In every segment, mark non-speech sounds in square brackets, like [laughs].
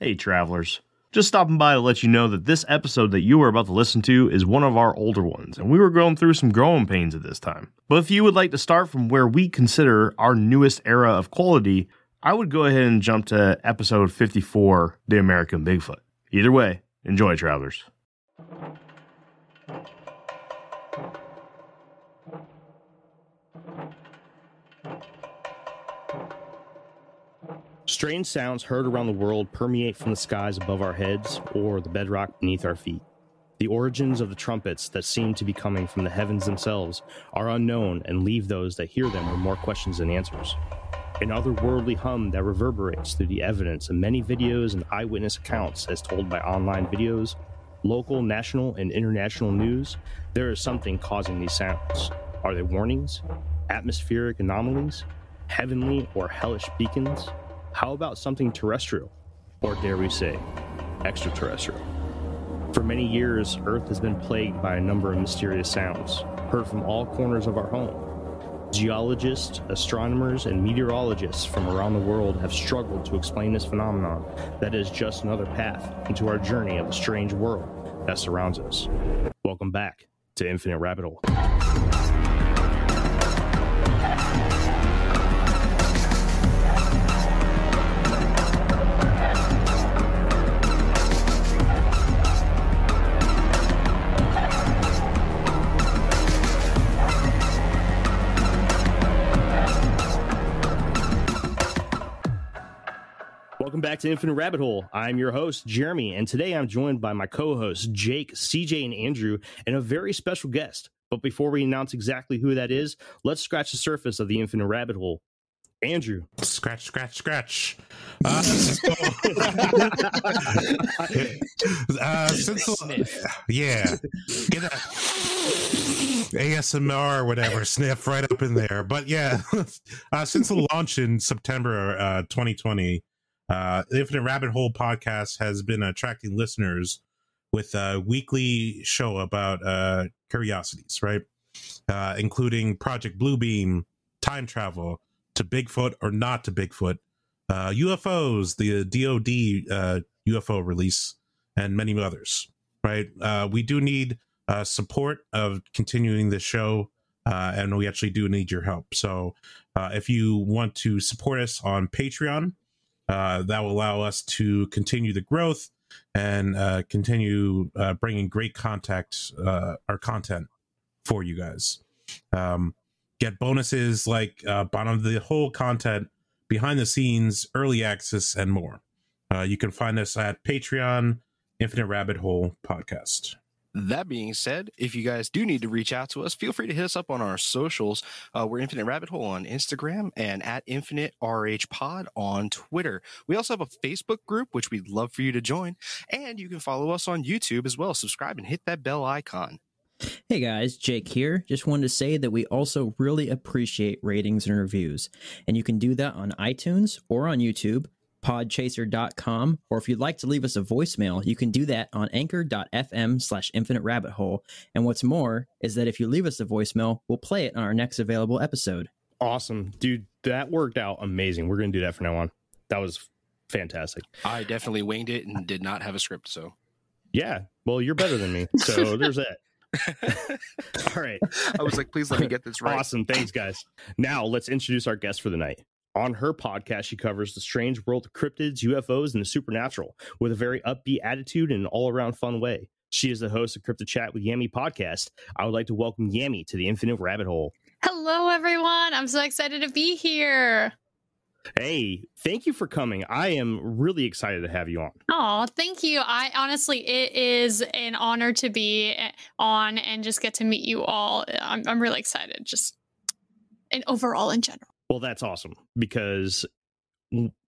Hey, travelers. Just stopping by to let you know that this episode that you are about to listen to is one of our older ones, and we were going through some growing pains at this time. But if you would like to start from where we consider our newest era of quality, I would go ahead and jump to episode 54 The American Bigfoot. Either way, enjoy, travelers. Strange sounds heard around the world permeate from the skies above our heads or the bedrock beneath our feet. The origins of the trumpets that seem to be coming from the heavens themselves are unknown and leave those that hear them with more questions than answers. An otherworldly hum that reverberates through the evidence of many videos and eyewitness accounts as told by online videos, local, national, and international news, there is something causing these sounds. Are they warnings? Atmospheric anomalies? Heavenly or hellish beacons? How about something terrestrial? Or dare we say, extraterrestrial? For many years, Earth has been plagued by a number of mysterious sounds, heard from all corners of our home. Geologists, astronomers, and meteorologists from around the world have struggled to explain this phenomenon that is just another path into our journey of a strange world that surrounds us. Welcome back to Infinite Rabbit Hole. Welcome back to Infinite Rabbit Hole. I'm your host, Jeremy, and today I'm joined by my co hosts, Jake, CJ, and Andrew, and a very special guest. But before we announce exactly who that is, let's scratch the surface of the Infinite Rabbit Hole. Andrew. Scratch, scratch, scratch. [laughs] Uh, so, [laughs] uh, since, yeah, get that ASMR or whatever sniff right up in there. But yeah, [laughs] uh, since the launch in September uh, 2020, uh, the Infinite Rabbit Hole podcast has been attracting listeners with a weekly show about uh, curiosities, right? Uh, including Project Bluebeam, time travel, to Bigfoot or not to Bigfoot, uh, UFOs, the DoD uh, UFO release, and many others. Right? Uh, we do need uh, support of continuing the show, uh, and we actually do need your help. So, uh, if you want to support us on Patreon, uh, that will allow us to continue the growth and uh, continue uh, bringing great contact uh, our content for you guys. Um, get bonuses like uh, bottom of the hole content, behind the scenes, early access, and more. Uh, you can find us at Patreon, Infinite Rabbit Hole Podcast. That being said, if you guys do need to reach out to us, feel free to hit us up on our socials. Uh, we're Infinite Rabbit Hole on Instagram and at Infinite RH Pod on Twitter. We also have a Facebook group, which we'd love for you to join. And you can follow us on YouTube as well. Subscribe and hit that bell icon. Hey guys, Jake here. Just wanted to say that we also really appreciate ratings and reviews. And you can do that on iTunes or on YouTube, podchaser.com, or if you'd like to leave us a voicemail, you can do that on anchor.fm slash infinite rabbit hole. And what's more is that if you leave us a voicemail, we'll play it on our next available episode. Awesome. Dude, that worked out amazing. We're going to do that from now on. That was fantastic. I definitely winged it and did not have a script. So, Yeah. Well, you're better than me. So [laughs] there's that. [laughs] All right. I was like, please let me get this right. Awesome. Thanks, guys. Now let's introduce our guest for the night. On her podcast, she covers the strange world of cryptids, UFOs, and the supernatural with a very upbeat attitude and an all around fun way. She is the host of Crypto Chat with Yami podcast. I would like to welcome Yami to the Infinite Rabbit Hole. Hello, everyone. I'm so excited to be here. Hey, thank you for coming. I am really excited to have you on. Oh, thank you. I honestly, it is an honor to be eh, on and just get to meet you all. I'm, I'm really excited, just and overall in general. Well, that's awesome because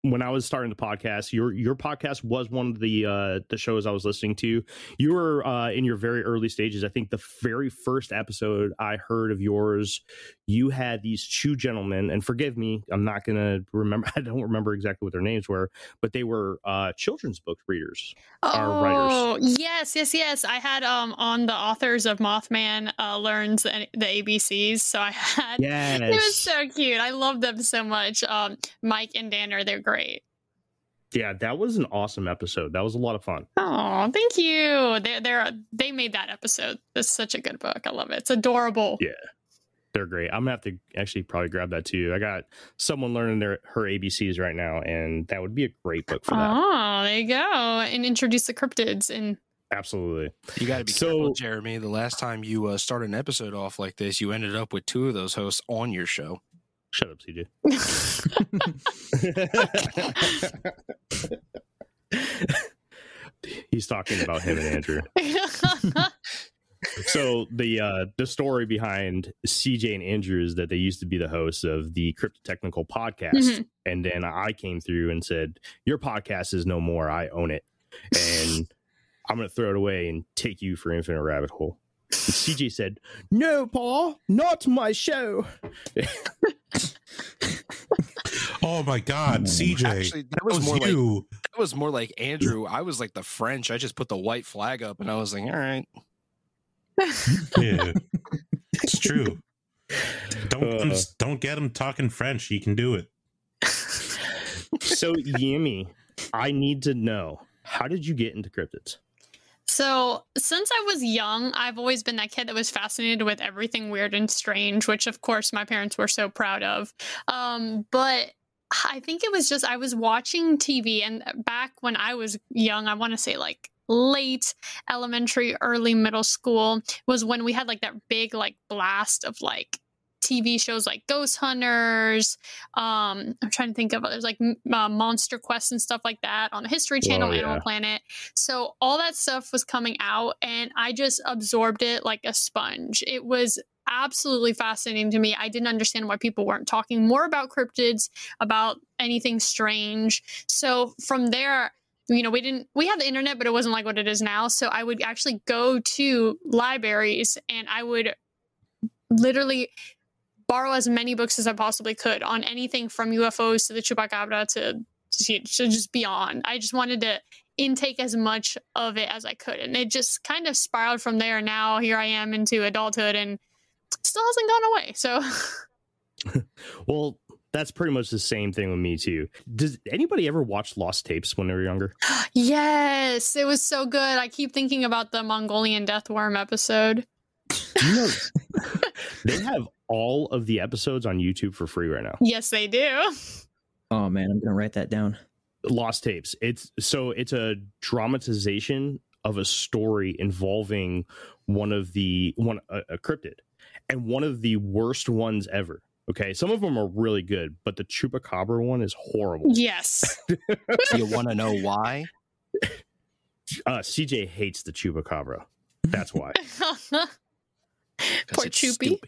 when I was starting the podcast, your your podcast was one of the uh, the shows I was listening to. You were uh, in your very early stages. I think the very first episode I heard of yours, you had these two gentlemen, and forgive me, I'm not gonna remember. [laughs] I don't remember exactly what their names were, but they were uh, children's book readers. Oh, yes, yes, yes. I had um on the authors of Mothman uh, learns the, the ABCs, so I had. [laughs] It was so cute. I love them so much. Um, Mike and Dan are they're great. Yeah, that was an awesome episode. That was a lot of fun. Oh, thank you. They they're they made that episode. That's such a good book. I love it. It's adorable. Yeah. They're great. I'm gonna have to actually probably grab that too. I got someone learning their her ABCs right now, and that would be a great book for that. Oh, there you go. And introduce the cryptids and Absolutely. You got to be So- careful, Jeremy. The last time you uh, started an episode off like this, you ended up with two of those hosts on your show. Shut up, CJ. [laughs] He's talking about him and Andrew. So the uh the story behind CJ and Andrew is that they used to be the hosts of the Crypto Technical podcast, Mhm. and then I came through and said, "Your podcast is no more. I own it, and I'm going to throw it away and take you for Infinite Rabbit Hole." And CJ said, "No, Paul, not my show." Oh my God, CJ, Actually, that that was was more like that was more like Andrew. I was like the French. I just put the white flag up, and I was like, all right. yeah, it's true. [laughs] Don't Uh. don't get him talking French. He can do it. So Yami, I need to know how did you get into cryptids? So, since I was young, I've always been that kid that was fascinated with everything weird and strange, which of course my parents were so proud of. Um, but I think it was just I was watching TV, and back when I was young, I want to say like late elementary, early middle school, was when we had like that big like blast of like TV shows like Ghost Hunters. Um, I'm trying to think of others like uh, Monster Quest and stuff like that on the History Channel, Oh, yeah. Animal Planet. So all that stuff was coming out, and I just absorbed it like a sponge. It was absolutely fascinating to me. I didn't understand why people weren't talking more about cryptids, about anything strange. So from there, you know, we didn't we had the internet, but it wasn't like what it is now. So I would actually go to libraries and I would literally borrow as many books as I possibly could on anything from UFOs to the chupacabra to to, to just beyond. I just wanted to intake as much of it as I could, and it just kind of spiraled from there. Now here I am into adulthood, and still hasn't gone away. So [laughs] Well, that's pretty much the same thing with me too. Does anybody ever watch Lost Tapes when they were younger? [gasps] yes, it was so good. I keep thinking about the Mongolian death worm episode. Do you know [laughs] they have all of the episodes on YouTube for free right now? Yes, they do. Oh man, I'm gonna write that down. Lost Tapes. It's so it's a dramatization of a story involving one of the one a, a cryptid and one of the worst ones ever. Okay, some of them are really good, but the chupacabra one is horrible. Yes. [laughs] You want to know why? Uh, CJ hates the chupacabra. That's why. [laughs] 'Cause Poor Choopy.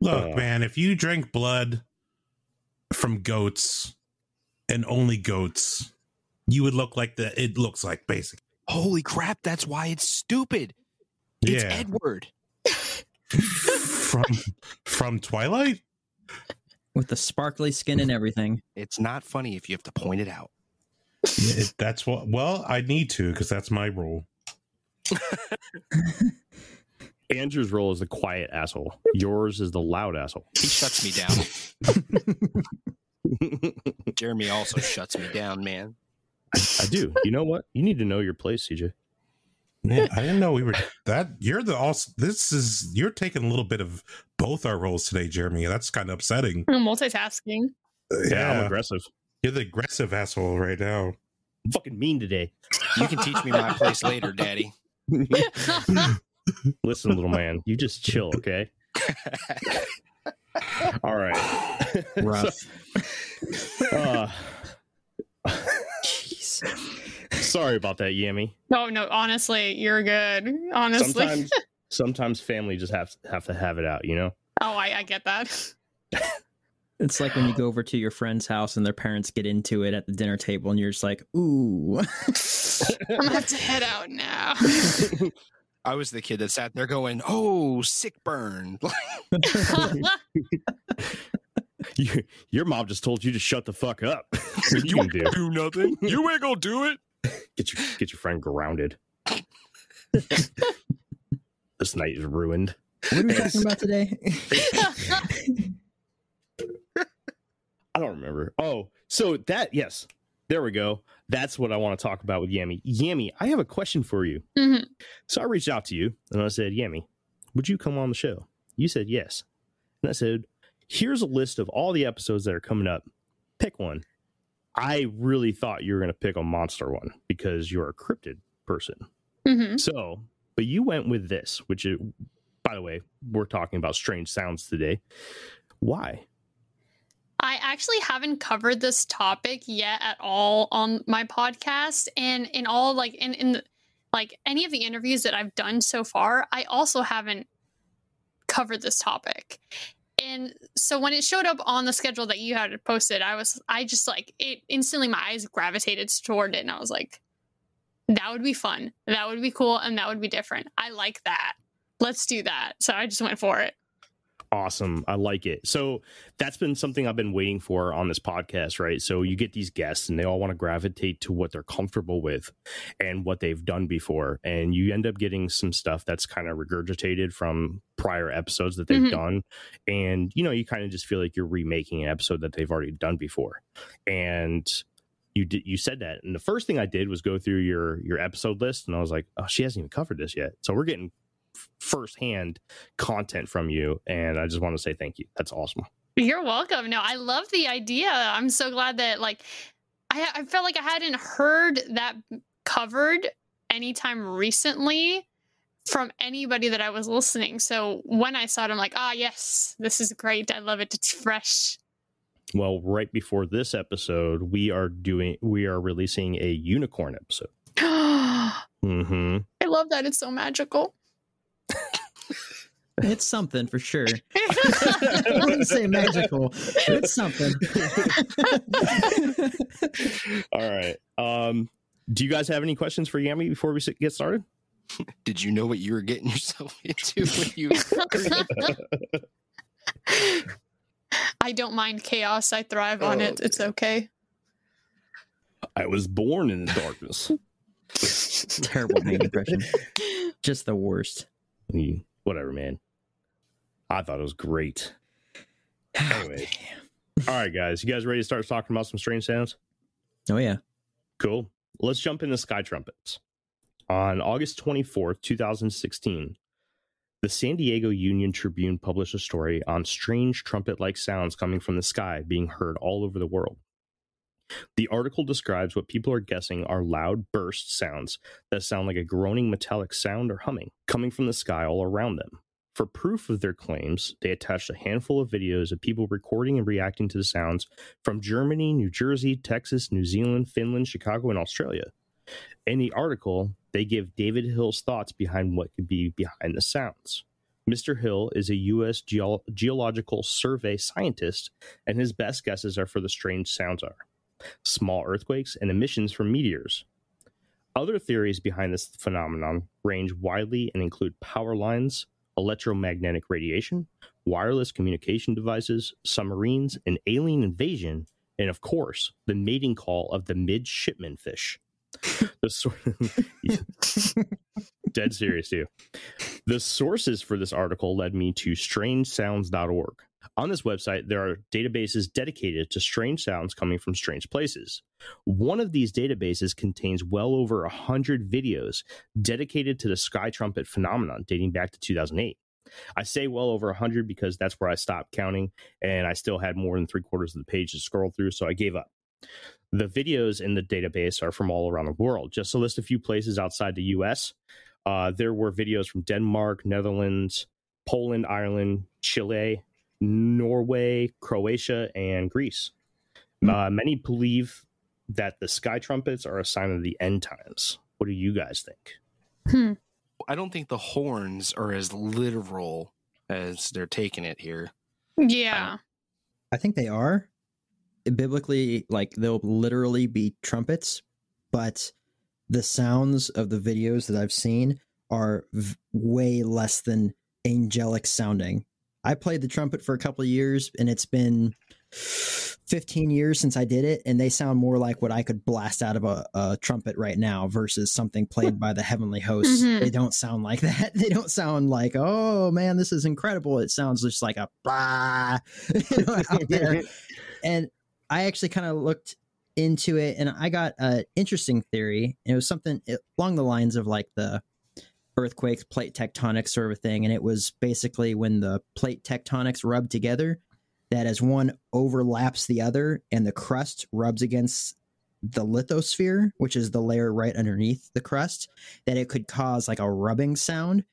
Look, Uh. man, if you drink blood from goats and only goats, you would look like the. It looks like basically. Holy crap! That's why it's stupid. It's Yeah, Edward. [laughs] from from Twilight. With the sparkly skin and everything. It's not funny if you have to point it out. Yeah, it- that's what. Well, I need to because that's my role. [laughs] Andrew's role is the quiet asshole. Yours is the loud asshole. He shuts me down. [laughs] Jeremy also shuts me down, man. I do. You know what? You need to know your place, CJ. Man, I didn't know we were that. You're the also. This is you're taking a little bit of both our roles today, Jeremy. That's kind of upsetting. I'm Multitasking. Uh, yeah, I'm aggressive. you're the aggressive asshole right now. I'm fucking mean today. You can teach me my place later, Daddy. [laughs] [laughs] Listen, little man, you just chill, okay? [laughs] All right. Rough. Uh, Jeez. sorry about that, Yami. No, no, honestly, you're good. Honestly. Sometimes, sometimes family just have have to have it out, you know. Oh, I, I get that. It's like when you go over to your friend's house and their parents get into it at the dinner table, and you're just like, "Ooh." [laughs] I'm gonna have to head out now. [laughs] I was the kid that sat there going, "Oh, sick burn." [laughs] You, your mom just told you to shut the fuck up. [laughs] what are you gonna do? do nothing. You ain't gonna do it. [laughs] Get your get your friend grounded. this night is ruined. what are we talking about today? I don't remember. Oh, so that yes, There we go. That's what I want to talk about with Yami. Yami, I have a question for you. Mhm. So I reached out to you and I said, Yami, would you come on the show? You said yes. And I said, here's a list of all the episodes that are coming up. Pick one. I really thought you were going to pick a monster one because you're a cryptid person. Mhm. So, but you went with this, which is, by the way, we're talking about strange sounds today. Why? I actually haven't covered this topic yet at all on my podcast, and in all like in in like any of the interviews that I've done so far, I also haven't covered this topic. And so when it showed up on the schedule that you had posted, I was I just like it instantly my eyes gravitated toward it, and I was like, that would be fun, that would be cool, and that would be different. I like that. Let's do that. So I just went for it. Awesome. I like it. So that's been something I've been waiting for on this podcast, right? So you get these guests and they all want to gravitate to what they're comfortable with and what they've done before. And you end up getting some stuff that's kind of regurgitated from prior episodes that they've Mhm. done. And, you know, you kind of just feel like you're remaking an episode that they've already done before. And you did you said that. And the first thing I did was go through your your episode list and I was like, oh, she hasn't even covered this yet. So we're getting firsthand content from you and i just want to say thank you that's awesome You're welcome. No, I love the idea. I'm so glad that like I, I felt like I hadn't heard that covered anytime recently from anybody that I was listening. So when I saw it, I'm like, ah, yes, this is great. I love it. It's fresh. well right before this episode we are doing we are releasing a unicorn episode [gasps] mm-hmm I love that. It's so magical. [laughs] It's something for sure. [laughs] I wouldn't say magical, but it's something. [laughs] all right um do you guys have any questions for yami before we get started Did you know what you were getting yourself into when you? I don't mind chaos. I thrive on it. It's okay. i was born in the darkness Terrible name impression. Just the worst. Mm, whatever man i thought it was great [sighs] Anyway. all right guys you guys ready to start talking about some strange sounds Oh yeah. Cool. Let's jump into Sky Trumpets. On August 24th, 2016, the San Diego Union Tribune published a story on strange trumpet like sounds coming from the sky being heard all over the world. The article describes what people are guessing are loud burst sounds that sound like a groaning metallic sound or humming coming from the sky all around them. For proof of their claims, they attached a handful of videos of people recording and reacting to the sounds from Germany, New Jersey, Texas, New Zealand, Finland, Chicago, and Australia. In the article, they give David Hill's thoughts behind what could be behind the sounds. Mr. Hill is a U.S. Geo- Geological Survey scientist, and his best guesses are for the strange sounds are small earthquakes and emissions from meteors. Other theories behind this phenomenon range widely and include power lines, electromagnetic radiation, wireless communication devices, submarines, an alien invasion, and of course, the mating call of the midshipman fish. [laughs] the sor- [laughs] Dead serious, too. The sources for this article led me to strangesounds.org. On this website, there are databases dedicated to strange sounds coming from strange places. One of these databases contains well over 100 videos dedicated to the sky trumpet phenomenon dating back to 2008. I say well over 100 because that's where I stopped counting, and I still had more than three quarters of the page to scroll through, so I gave up. The videos in the database are from all around the world. Just to list a few places outside the US, uh, there were videos from Denmark, Netherlands, Poland, Ireland, Chile, Norway, Croatia, and Greece. Hmm. Uh, many believe that the sky trumpets are a sign of the end times. What do you guys think? Hmm. I don't think the horns are as literal as they're taking it here. Yeah. Um, I think they are. Biblically, like they'll literally be trumpets, but the sounds of the videos that I've seen are v- way less than angelic sounding. I played the trumpet for a couple of years and it's been 15 years since I did it, and they sound more like what I could blast out of a, a trumpet right now versus something played by the heavenly hosts. Mhm. They don't sound like [laughs] that. They don't sound like, oh man, this is incredible. It sounds just like a blah [laughs] you know, out there. [laughs] And I actually kind of looked into it and I got an interesting theory. It was something along the lines of like the earthquakes, plate tectonics sort of thing. And it was basically when the plate tectonics rub together, that as one overlaps the other and the crust rubs against the lithosphere, which is the layer right underneath the crust, that it could cause like a rubbing sound.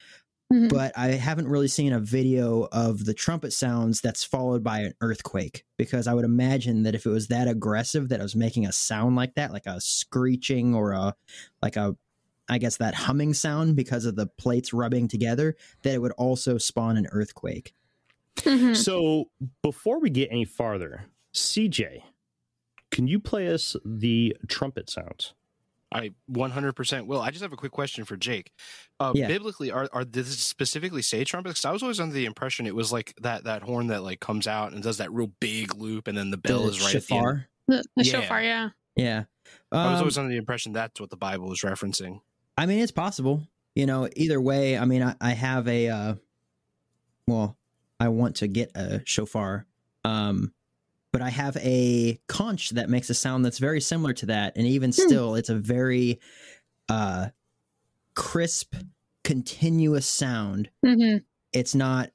Mhm. But I haven't really seen a video of the trumpet sounds that's followed by an earthquake because I would imagine that if it was that aggressive that it was making a sound like that, like a screeching or a like a I guess that humming sound because of the plates rubbing together, that it would also spawn an earthquake. Mhm. So before we get any farther, CJ, can you play us the trumpet sounds? I 100% will. I just have a quick question for Jake. Uh, Yeah. Biblically, are are does it specifically say trumpets? 'Cause I was always under the impression it was like that that horn that like comes out and does that real big loop, and then the bell the is right at the end. shofar. the, the Yeah. shofar, yeah. Yeah. I was Um, always under the impression that's what the Bible was referencing. I mean, it's possible. You know, either way. I mean, I, I have a, uh, well, I want to get a shofar, um, but I have a conch that makes a sound that's very similar to that, and even Hmm. still, it's a very uh, crisp, continuous sound. hmm It's not.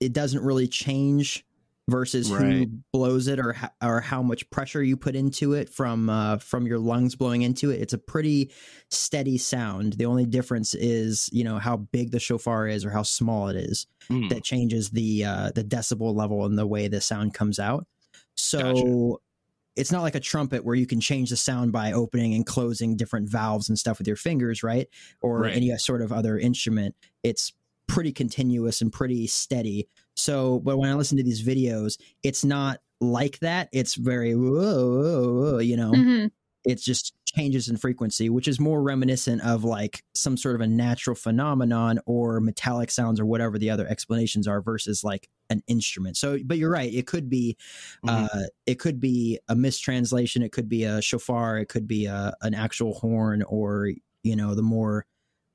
It doesn't really change versus Right. who blows it or or how much pressure you put into it from uh, from your lungs blowing into it. It's a pretty steady sound. The only difference is you know how big the shofar is or how small it is Hmm. that changes the uh, the decibel level and the way the sound comes out. So Gotcha. it's not like a trumpet where you can change the sound by opening and closing different valves and stuff with your fingers, right? Or Right. any sort of other instrument. It's pretty continuous and pretty steady. So, but when I listen to these videos, it's not like that. It's very whoa, whoa, whoa, you know hmm it just changes in frequency, which is more reminiscent of like some sort of a natural phenomenon or metallic sounds or whatever the other explanations are versus like an instrument. So, but you're right. It could be, Mhm. uh, it could be a mistranslation. It could be a shofar. It could be a, an actual horn or, you know, the more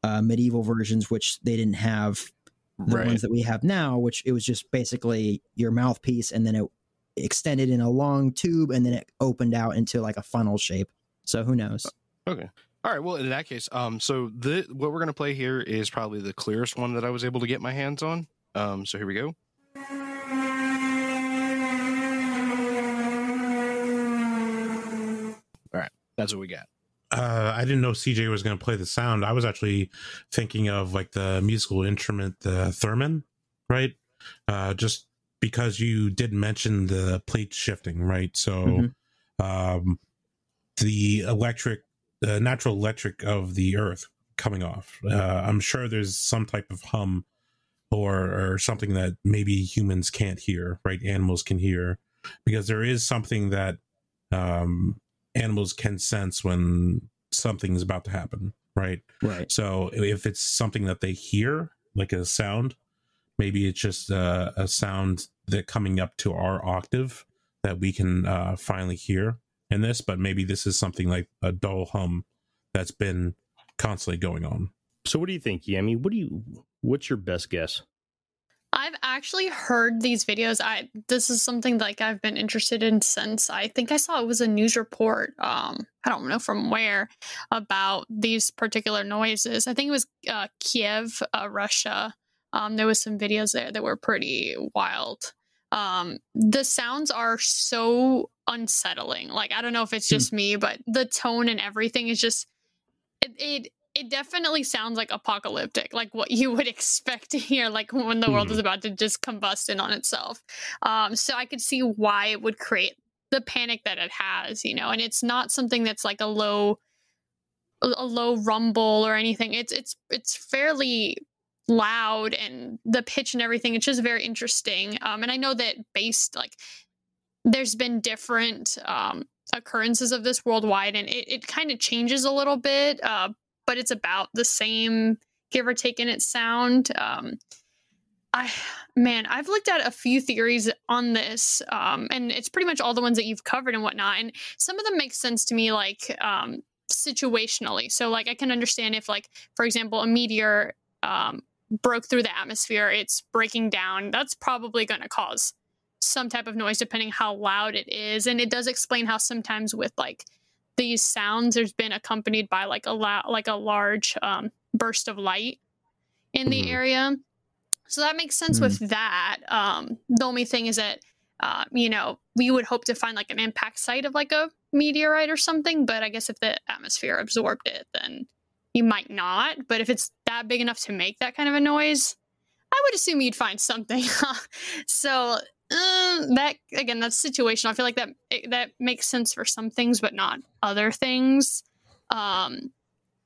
uh, medieval versions, which they didn't have the right. ones that we have now, which it was just basically your mouthpiece and then it extended in a long tube and then it opened out into like a funnel shape. So who knows? Okay. All right. Well, in that case, um, so the what we're gonna play here is probably the clearest one that I was able to get my hands on. Um, so here we go. All right, that's what we got. Uh, I didn't know CJ was going to play the sound. I was actually thinking of like the musical instrument, the theremin, right? Uh, just because you did mention the plate shifting, right? So, Mhm. um, the electric, the natural electric of the earth coming off. Uh, I'm sure there's some type of hum or or something that maybe humans can't hear, right? Animals can hear because there is something that um, animals can sense when something's about to happen, right? Right. So if it's something that they hear, like a sound, maybe it's just a, a sound that coming up to our octave that we can uh, finally hear in this, but maybe this is something like a dull hum that's been constantly going on. So what do you think, Yami? What do you what's your best guess? I've actually heard these videos. I this is something like I've been interested in since I think I saw it was a news report. Um, I don't know from where about these particular noises. I think it was uh, Kiev, uh, Russia. Um, there was some videos there that were pretty wild. Um, the sounds are so unsettling. Like I don't know if it's Hmm. just me, but the tone and everything is just it. it it definitely sounds like apocalyptic, like what you would [laughs] expect to hear, like when the world is about to just combust in on itself. Um, so I could see why it would create the panic that it has, you know, and it's not something that's like a low, a low rumble or anything. It's it's it's fairly loud and the pitch and everything. It's just very interesting. Um, and I know that based like there's been different um occurrences of this worldwide and it, it kind of changes a little bit uh but it's about the same give or take in its sound. Um i man i've looked at a few theories on this um and it's pretty much all the ones that you've covered and whatnot and some of them make sense to me like um situationally. So like i can understand if like for example a meteor um broke through the atmosphere it's breaking down that's probably going to cause some type of noise depending how loud it is and it does explain how sometimes with like these sounds there's been accompanied by like a la- like a large um, burst of light in the Mhm. area so that makes sense Mhm. with that um, the only thing is that uh, you know we would hope to find like an impact site of like a meteorite or something but i guess if the atmosphere absorbed it then you might not but if it's that big enough to make that kind of a noise i would assume you'd find something [laughs] so um, that again that's situational i feel like that that makes sense for some things but not other things um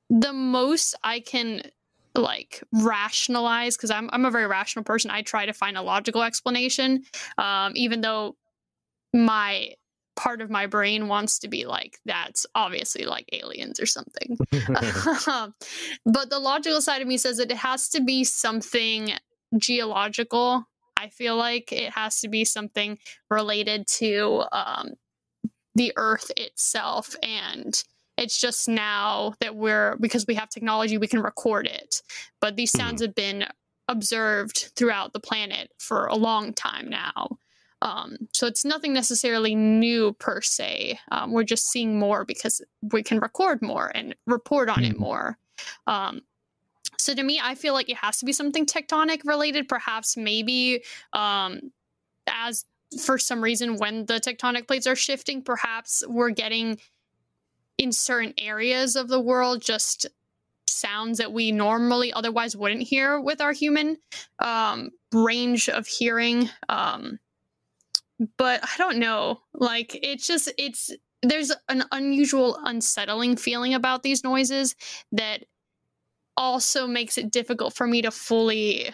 the most i can like rationalize because I'm, I'm a very rational person i try to find a logical explanation um even though my part of my brain wants to be like that's obviously like aliens or something [laughs] [laughs] but the logical side of me says that it has to be something geological. I feel like it has to be something related to um, the Earth itself. And it's just now that we're, because we have technology, we can record it. But these sounds have been observed throughout the planet for a long time now. Um, so it's nothing necessarily new per se. Um, we're just seeing more because we can record more and report on it Mhm. more. Um, so to me, I feel like it has to be something tectonic related, perhaps maybe um, as for some reason when the tectonic plates are shifting, perhaps we're getting in certain areas of the world just sounds that we normally otherwise wouldn't hear with our human um, range of hearing. Um, but I don't know. Like it's just it's there's an unusual unsettling feeling about these noises that also makes it difficult for me to fully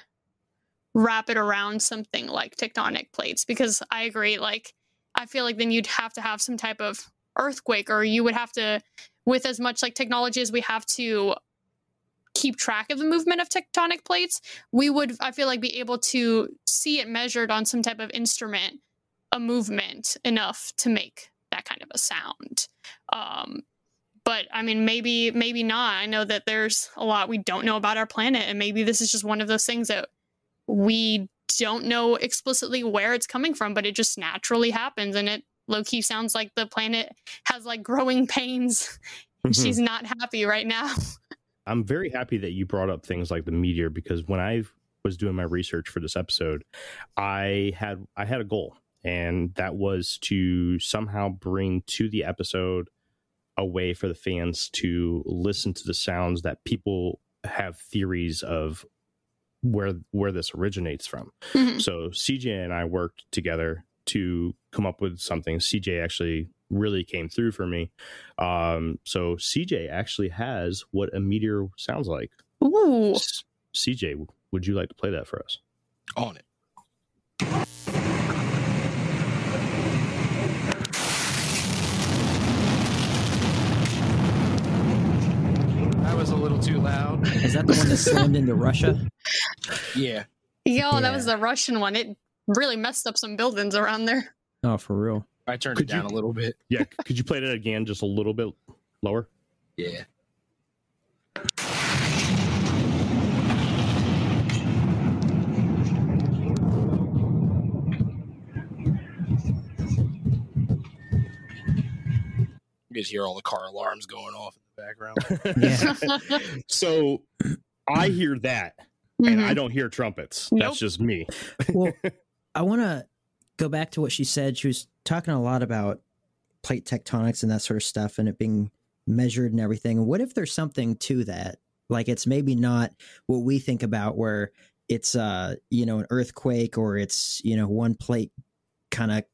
wrap it around something like tectonic plates because I agree like I feel like then you'd have to have some type of earthquake or you would have to with as much like technology as we have to keep track of the movement of tectonic plates we would I feel like be able to see it measured on some type of instrument a movement enough to make that kind of a sound. Um but I mean, maybe, maybe not. I know that there's a lot we don't know about our planet, and maybe this is just one of those things that we don't know explicitly where it's coming from, but it just naturally happens, and it low key sounds like the planet has like growing [laughs] pains. Mm-hmm. She's not happy right now. [laughs] I'm very happy that you brought up things like the meteor because when I was doing my research for this episode, I had I had a goal, and that was to somehow bring to the episode a way for the fans to listen to the sounds that people have theories of where where this originates from. Mhm. So CJ and I worked together to come up with something. CJ actually really came through for me. Um, so CJ actually has what a meteor sounds like. Ooh, CJ, would you like to play that for us? On it. Was a little too loud. Is that the one that slammed into Russia? [laughs] Yeah. yo, that was the Russian one. It really messed up some buildings around there. Oh, for real. I turned Could it down you- a little bit. Yeah, could you play that again just a little bit lower? Yeah. You guys hear all the car alarms going off in the background. [laughs] [laughs] So I hear that and I Mhm. don't hear trumpets. Nope. That's just me. well, [laughs] I want to go back to what she said. She was talking a lot about plate tectonics and that sort of stuff and it being measured and everything. What if there's something to that? Like it's maybe not what we think about where it's uh, you know, an earthquake or it's, you know, one plate kind of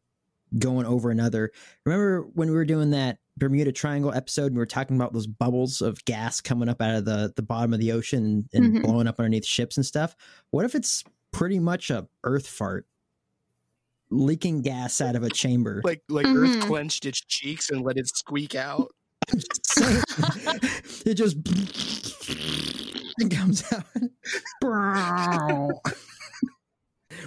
going over another. Remember when we were doing that Bermuda Triangle episode and we were talking about those bubbles of gas coming up out of the the bottom of the ocean and Mhm. blowing up underneath ships and stuff? What if it's pretty much a earth fart leaking gas out of a chamber? like like Mhm. Earth clenched its cheeks and let it squeak out. Just [laughs] it just [laughs] it comes out. [laughs]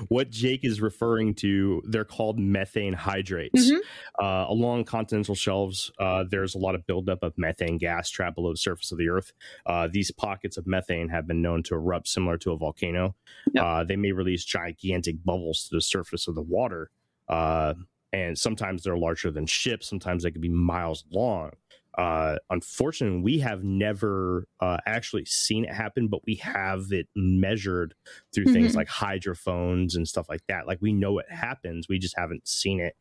What Jake is referring to, they're called methane hydrates. Mhm. Uh, along continental shelves, uh, there's a lot of buildup of methane gas trapped below the surface of the Earth. Uh, these pockets of methane have been known to erupt similar to a volcano. Yep. Uh, they may release gigantic bubbles to the surface of the water. uh, and sometimes they're larger than ships. Sometimes they could be miles long. Uh, unfortunately, we have never uh, actually seen it happen, but we have it measured through things Mhm. like hydrophones and stuff like that. Like we know it happens, we just haven't seen it.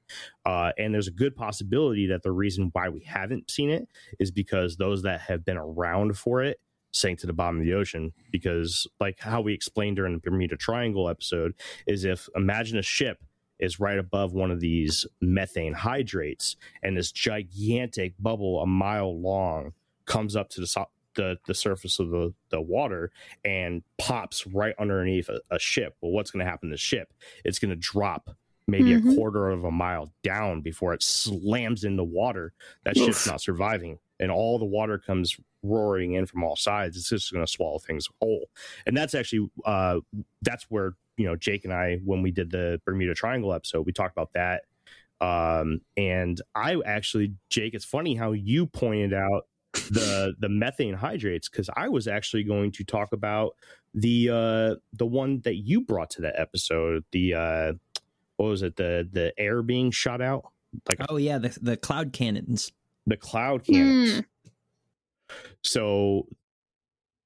Uh, and there's a good possibility that the reason why we haven't seen it is because those that have been around for it sank to the bottom of the ocean. Because, like how we explained during the Bermuda Triangle episode, is if imagine a ship is right above one of these methane hydrates and this gigantic bubble a mile long comes up to the so- the, the surface of the, the water and pops right underneath a, a ship. Well, what's going to happen to the ship? It's going to drop maybe a Mhm. quarter of a mile down before it slams into water. That ship's not surviving. And all the water comes roaring in from all sides. It's just going to swallow things whole. And that's actually, uh, that's where, you know, Jake and I, when we did the Bermuda Triangle episode, we talked about that. Um, and I actually, Jake, it's funny how you pointed out the [laughs] the methane hydrates because I was actually going to talk about the uh the one that you brought to that episode the uh what was it the the air being shot out like Oh yeah, the the cloud cannons. the cloud cannons Hmm. so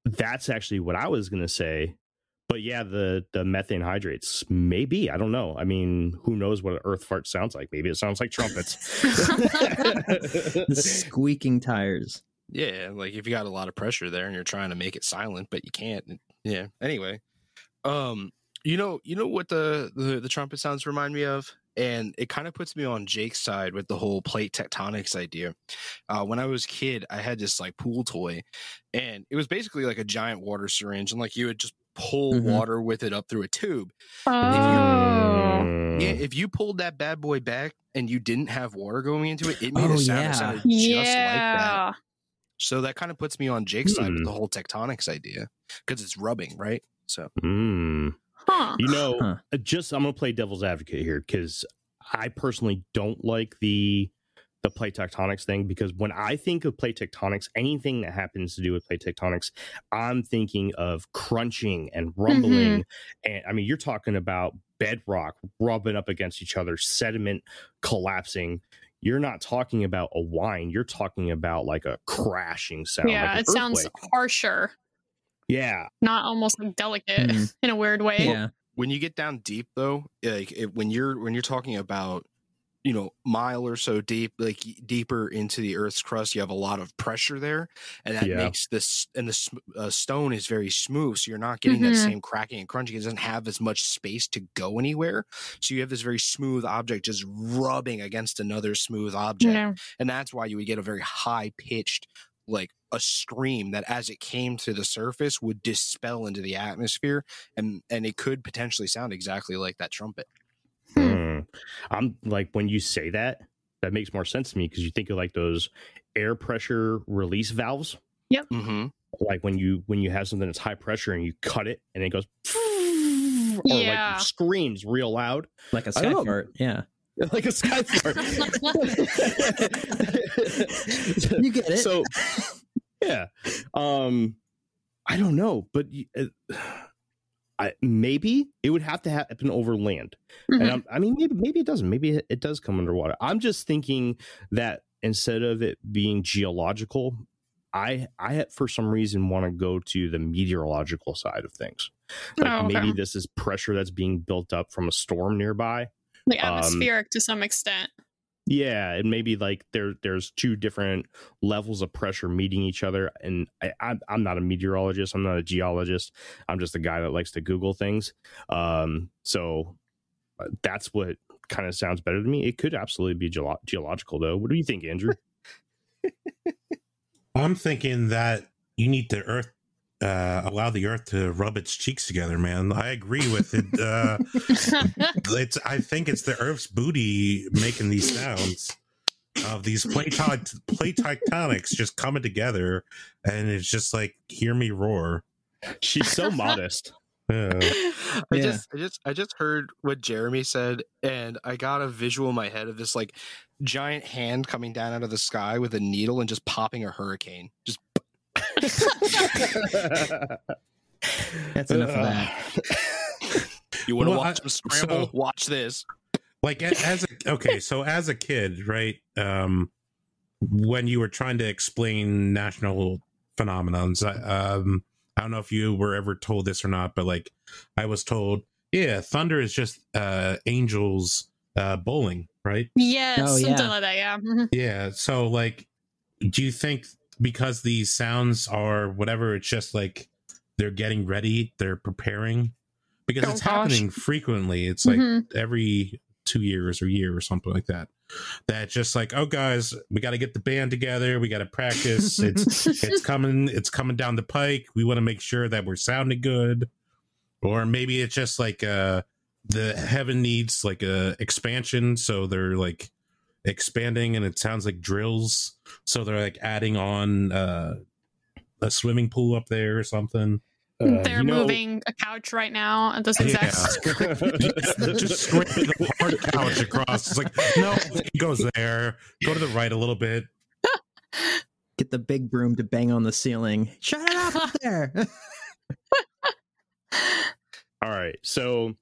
that's actually what I was gonna say but yeah the the methane hydrates maybe I don't know I mean who knows what an earth fart sounds like maybe it sounds like trumpets [laughs] The squeaking tires. Yeah, like if you got a lot of pressure there and you're trying to make it silent, but you can't. Yeah. Anyway, um, you know, you know what the the, the trumpet sounds remind me of, and it kind of puts me on Jake's side with the whole plate tectonics idea. Uh, when I was a kid, I had this like pool toy, and it was basically like a giant water syringe, and like you would just pull Mhm. water with it up through a tube. Oh. Mm. Yeah, if you pulled that bad boy back and you didn't have water going into it, it made Oh, a sound yeah. that sounded just like that. So that kind of puts me on Jake's side with Hmm. the whole tectonics idea because it's rubbing, right? So Mm. Huh. You know, Huh. uh, just I'm gonna play devil's advocate here because I personally don't like the the plate tectonics thing because when I think of plate tectonics, anything that happens to do with plate tectonics, I'm thinking of crunching and rumbling. And I mean, you're talking about bedrock rubbing up against each other, sediment collapsing. You're not talking about a whine. You're talking about like a crashing sound. yeah, like an it sounds harsher, Yeah. not almost like delicate Hmm. in a weird way. Yeah. when you get down deep, though, like it, when you're when you're talking about you know mile or so deep, like deeper into the Earth's crust, you have a lot of pressure there, and that Yeah. makes this and the uh, stone is very smooth, so you're not getting that Mhm. same cracking and crunching. It doesn't have as much space to go anywhere, so you have this very smooth object just rubbing against another smooth object. Yeah. and that's why you would get a very high pitched like a scream that as it came to the surface would dispel into the atmosphere and and it could potentially sound exactly like that trumpet. Mm. I'm like when you say that, that makes more sense to me because you think of like those air pressure release valves, mm-hmm. like when you when you have something that's high pressure and you cut it and it goes [laughs] or Yeah. like screams real loud, Like a don't sky fart. Yeah. [laughs] like a sky fart. [laughs] You get it. So yeah, um, I don't know, but uh, I maybe it would have to happen over land. Mhm. And I'm, I mean, maybe maybe it doesn't. Maybe it- it does come underwater. I'm just thinking that instead of it being geological, I I for some reason want to go to the meteorological side of things. Like Oh, okay. maybe this is pressure that's being built up from a storm nearby. like um, atmospheric to some extent. Yeah, and maybe like there there's two different levels of pressure meeting each other. And I, I'm I'm not a meteorologist. I'm not a geologist. I'm just a guy that likes to Google things. Um, so uh, that's what kind of sounds better to me. It could absolutely be geolo- geological, though. What do you think, Andrew? [laughs] I'm thinking that you need the earth uh allow the earth to rub its cheeks together, man. I agree with it. Uh [laughs] it's I think it's the earth's booty making these sounds of these plate plate tectonics just coming together and it's just like hear me roar. She's so modest. Yeah. [laughs] I Yeah. just I just I just heard what Jeremy said and I got a visual in my head of this like giant hand coming down out of the sky with a needle and just popping a hurricane. Just [laughs] That's enough of that. [laughs] you want to Well, watch I- them scramble? so- watch this. like as a okay so as a kid right um when you were trying to explain national phenomenons I- um i don't know if you were ever told this or not but like i was told yeah thunder is just uh angels uh bowling right Yes, Oh, something yeah. like that. Yeah. Mhm. yeah so like do you think because these sounds are whatever it's just like they're getting ready they're preparing because Oh, it's gosh. happening frequently it's like Mhm. every two years or year or something like that that just like oh guys we got to get the band together we got to practice it's [laughs] it's coming it's coming down the pike we want to make sure that we're sounding good or maybe it's just like uh the heaven needs like a expansion so they're like expanding and it sounds like drills so they're like adding on uh a swimming pool up there or something Uh, They're you know- moving a couch right now at this exact. Yeah. [laughs] just scrape the hard couch across it's like no it goes there go to the right a little bit [laughs] Get the big broom to bang on the ceiling. Shut it up up there. [laughs] All right. So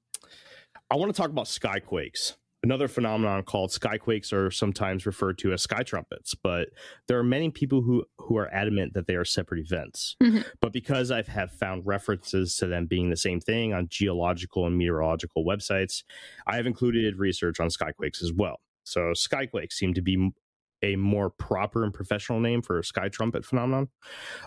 I want to talk about skyquakes. Another phenomenon called skyquakes are sometimes referred to as sky trumpets, but there are many people who, who are adamant that they are separate events. Mhm. But because I have found references to them being the same thing on geological and meteorological websites, I have included research on skyquakes as well. So skyquakes seem to be a more proper and professional name for a sky trumpet phenomenon.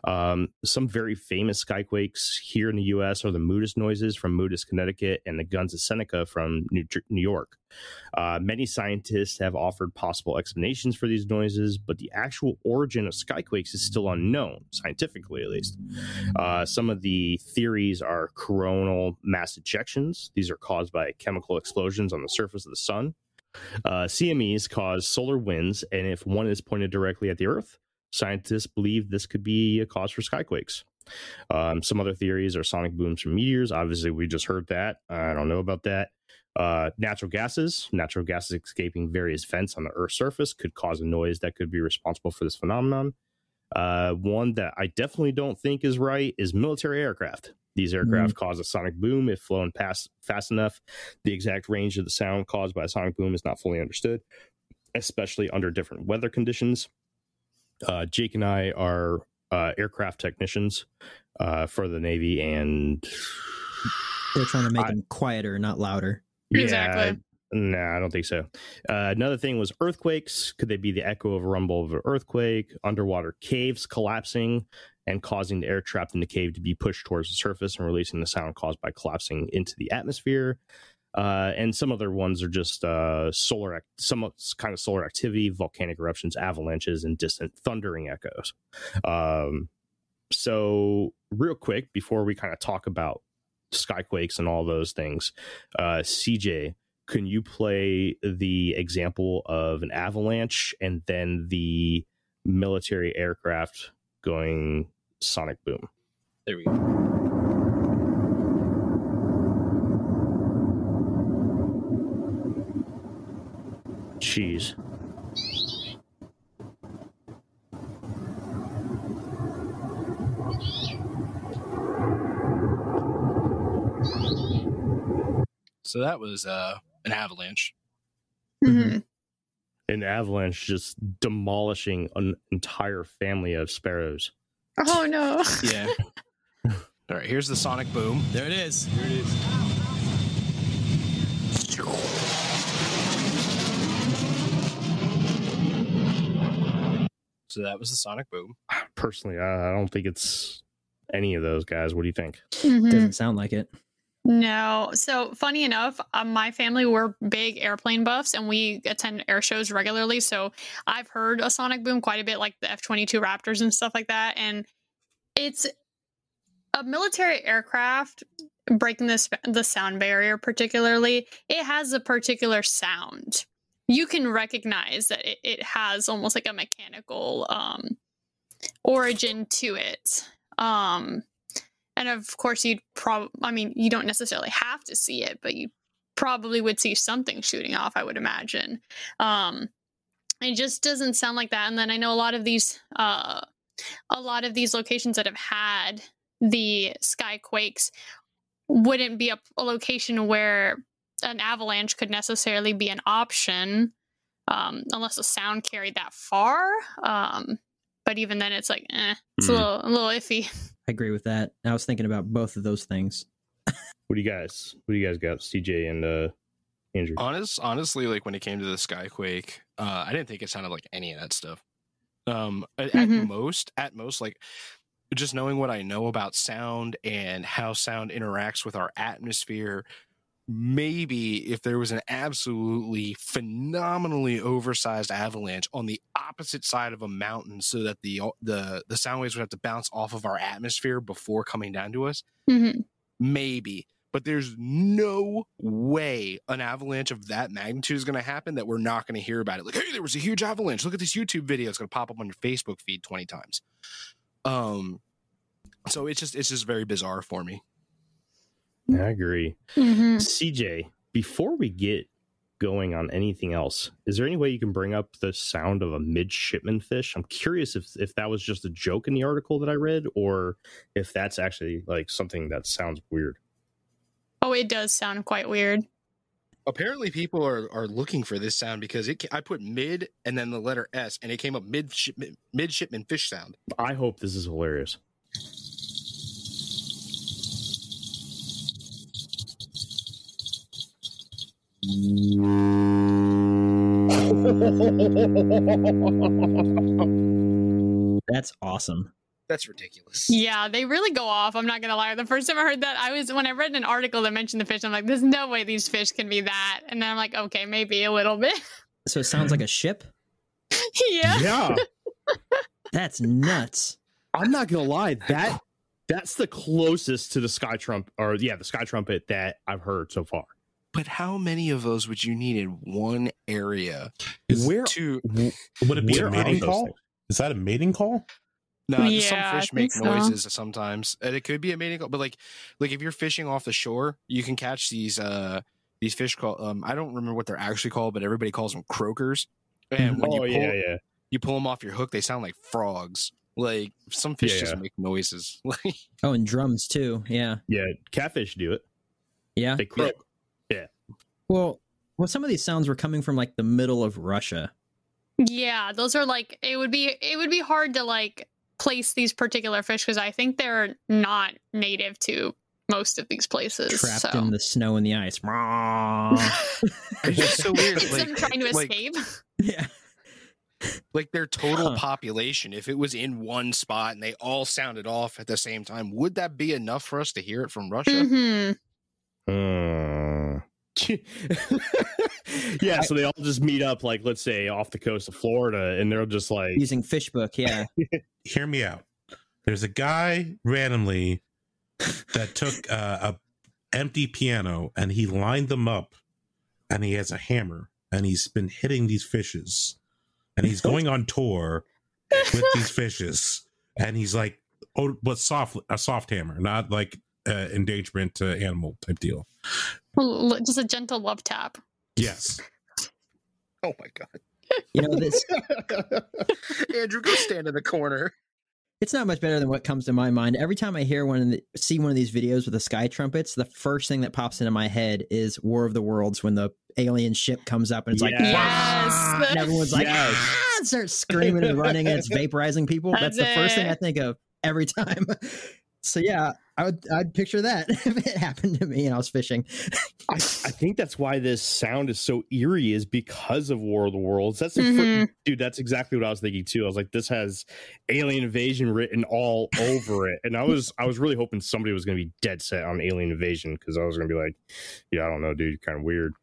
Um, some very famous skyquakes here in the U.S. are the Moodus noises from Moodus, Connecticut, and the Guns of Seneca from New, New York. Uh, many scientists have offered possible explanations for these noises, but the actual origin of skyquakes is still unknown, scientifically at least. Uh, some of the theories are coronal mass ejections. These are caused by chemical explosions on the surface of the sun. Uh, CMEs cause solar winds, and if one is pointed directly at the Earth, scientists believe this could be a cause for skyquakes. Um, some other theories are sonic booms from meteors. Obviously, we just heard that. I don't know about that. Uh, natural gases, natural gases escaping various vents on the Earth's surface could cause a noise that could be responsible for this phenomenon. Uh, one that I definitely don't think is right is military aircraft. These aircraft cause a sonic boom if flown past fast enough. The exact range of the sound caused by a sonic boom is not fully understood, especially under different weather conditions. Uh, Jake and I are uh, aircraft technicians uh, for the Navy, and They're trying to make I- them quieter, not louder. Exactly. Nah, I don't think so. Uh, another thing was earthquakes. Could they be the echo of a rumble of an earthquake? Underwater caves collapsing and causing the air trapped in the cave to be pushed towards the surface and releasing the sound caused by collapsing into the atmosphere. Uh, and some other ones are just uh, solar, ac- some kind of solar activity, volcanic eruptions, avalanches, and distant thundering echoes. Um, so, real quick, before we kind of talk about skyquakes and all those things, uh, CJ, can you play the example of an avalanche and then the military aircraft going sonic boom? There we go. Jeez. So that was uh, an avalanche. An avalanche just demolishing an entire family of sparrows. Oh no. [laughs] Yeah. All right, here's the sonic boom. There it is. Here it is. So that was the sonic boom. Personally, I I don't think it's any of those guys. What do you think? Mhm. Doesn't sound like it. No. So, funny enough, uh, my family were big airplane buffs and we attend air shows regularly. So, I've heard a sonic boom quite a bit, like the F 22 Raptors and stuff like that. And it's a military aircraft breaking this the sound barrier particularly it has a particular sound you can recognize that it, it has almost like a mechanical um origin to it um and of course you'd probably i mean you don't necessarily have to see it but you probably would see something shooting off i would imagine um it just doesn't sound like that and then i know a lot of these uh a lot of these locations that have had the sky quakes wouldn't be a, a location where an avalanche could necessarily be an option um, unless the sound carried that far. Um, but even then, it's like, eh, it's a Hmm. little, a little iffy. [laughs] I agree with that. I was thinking about both of those things. What do you guys? What do you guys got? CJ and uh, Andrew. Honest, honestly, like when it came to the skyquake, uh, I didn't think it sounded like any of that stuff. Um, at, at most, at most, like just knowing what I know about sound and how sound interacts with our atmosphere, maybe if there was an absolutely phenomenally oversized avalanche on the opposite side of a mountain, so that the the the sound waves would have to bounce off of our atmosphere before coming down to us, Mhm. maybe. But there's no way an avalanche of that magnitude is going to happen that we're not going to hear about it. Like hey there was a huge avalanche. Look at this youtube video. It's going to pop up on your facebook feed 20 times. Um so it's just it's just very bizarre for me I agree. Mhm. CJ, before we get going on anything else, is there any way you can bring up the sound of a midshipman fish? I'm curious if if that was just a joke in the article that I read, or if that's actually like something that sounds weird. Oh, it does sound quite weird. apparently people are are looking for this sound because it i put mid and then the letter s and it came up mid midshipman fish sound I hope this is hilarious. [laughs] That's awesome. that's ridiculous Yeah, they really go off. I'm not gonna lie. The first time I heard that, I was when I read an article that mentioned the fish. I'm like, there's no way these fish can be that. And then I'm like, okay, maybe a little bit. [laughs] So it sounds like a ship. yeah. Yeah, [laughs] That's nuts. I'm not gonna lie. That that's the closest to the sky trump, or yeah, the sky trumpet that I've heard so far. But how many of those would you need in one area Is- Where to Would it be a mating call? things? Is that a mating call? No, just Yeah, some fish make so. noises sometimes. And it could be a mating call, but like like if you're fishing off the shore, you can catch these uh these fish called um I don't remember what they're actually called, but everybody calls them croakers. And when oh you pull yeah, yeah. you pull them off your hook, they sound like frogs. Like some fish Yeah, just yeah. make noises. [laughs] Oh, and drums too. Yeah. Yeah, catfish do it. Yeah. They croak. Well, well, some of these sounds were coming from like the middle of Russia. Yeah, those are like it would be it would be hard to like place these particular fish because I think they're not native to most of these places. trapped so. in the snow and the ice. [laughs] it's just so weird. it's them trying to like- escape. [laughs] yeah. like their total Huh. population, if it was in one spot and they all sounded off at the same time, would that be enough for us to hear it from Russia? hmm Uh, [laughs] yeah, so they all just meet up, like let's say off the coast of Florida, and they're just like, Using Fishbook. Yeah. [laughs] Hear me out. There's a guy randomly that took uh, a empty piano and he lined them up, and he has a hammer and he's been hitting these fishes, and he's going on tour with these [laughs] fishes, and he's like, oh, but soft a soft hammer, not like uh, endangerment to animal type deal. L- Just a gentle love tap. Yes. [laughs] Oh my god. You know, this [laughs] Andrew, go stand in the corner. it's not much better than what comes to my mind. Every time I hear one of the, see one of these videos with the sky trumpets, the first thing that pops into my head is War of the Worlds when the alien ship comes up and it's like, Yes. And everyone's like, Yes. ah, and starts screaming and running and it's [laughs] vaporizing people. That's, That's the first thing. I think of every time. So yeah, I would I'd picture that [laughs] if it happened to me and I was fishing. I, I think that's why this sound is so eerie, is because of War of the Worlds. That's the fir- Mhm. dude. That's exactly what I was thinking too. I was like, this has alien invasion written all over it, and I was I was really hoping somebody was going to be dead set on alien invasion because I was going to be like, yeah, I don't know, dude, kind of weird.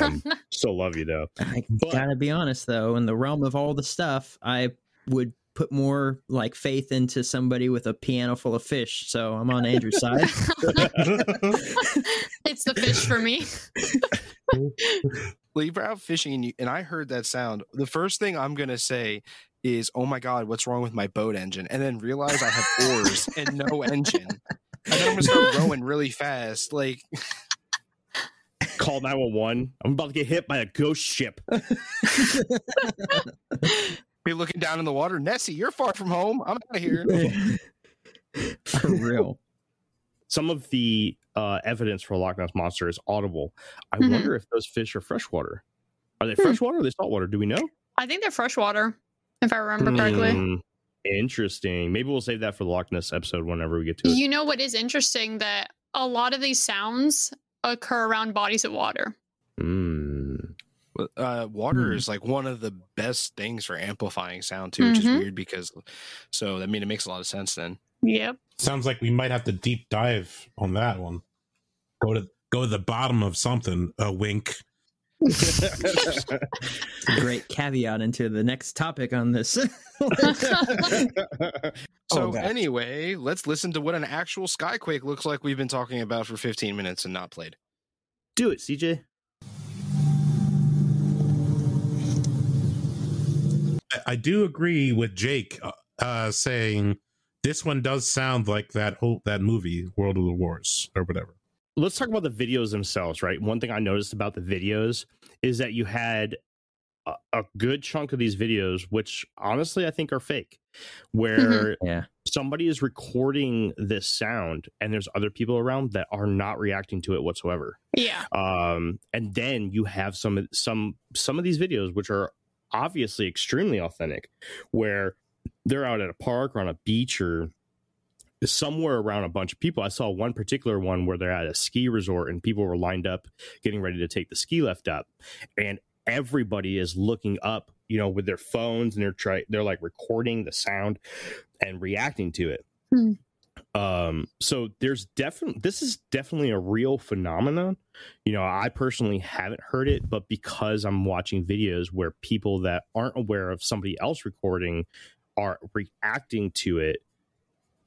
Um, [laughs] still love you though. I But- gotta be honest though, in the realm of all the stuff, I would put more like faith into somebody with a piano full of fish. So I'm on Andrew's side. [laughs] [laughs] it's the fish for me. Well, you brought out fishing, and, you, and I heard that sound. The first thing I'm gonna say is, "Oh my god, what's wrong with my boat engine?" And then realize I have oars and no engine. And then I'm gonna start rowing really fast. Like, [laughs] Call nine one one. I'm about to get hit by a ghost ship. Be looking down in the water. Nessie, you're far from home. I'm out of here. [laughs] For real. some of the uh, evidence for a Loch Ness monster is audible. I Mhm. wonder if those fish are freshwater. Are they Hmm. freshwater or are they saltwater? Do we know? I think they're freshwater, if I remember correctly. Hmm, interesting. Maybe we'll save that for the Loch Ness episode whenever we get to it. You know what is interesting that a lot of these sounds occur around bodies of water. Mm. But, Uh, water Hmm. is like one of the best things for amplifying sound too, which is Mhm. weird because so I mean it makes a lot of sense then. Yep. Sounds like we might have to deep dive on that one. Go to go to the bottom of something. A wink. Great caveat into the next topic on this. [laughs] So Oh, anyway, let's listen to what an actual skyquake looks like we've been talking about for 15 minutes and not played. Do it, CJ. I, I do agree with Jake uh, uh, saying this one does sound like that whole that movie World of the Wars or whatever. let's talk about the videos themselves, right? One thing I noticed about the videos is that you had a, a good chunk of these videos, which honestly I think are fake, where yeah. somebody is recording this sound and there's other people around that are not reacting to it whatsoever. Yeah. Um, and then you have some some some of these videos which are obviously extremely authentic, where they're out at a park or on a beach or somewhere around a bunch of people. I saw one particular one where they're at a ski resort and people were lined up getting ready to take the ski lift up, and everybody is looking up, you know, with their phones and they're try they're like recording the sound and reacting to it. Hmm. Um, so there's definitely this is definitely a real phenomenon. You know, I personally haven't heard it, but because I'm watching videos where people that aren't aware of somebody else recording are reacting to it,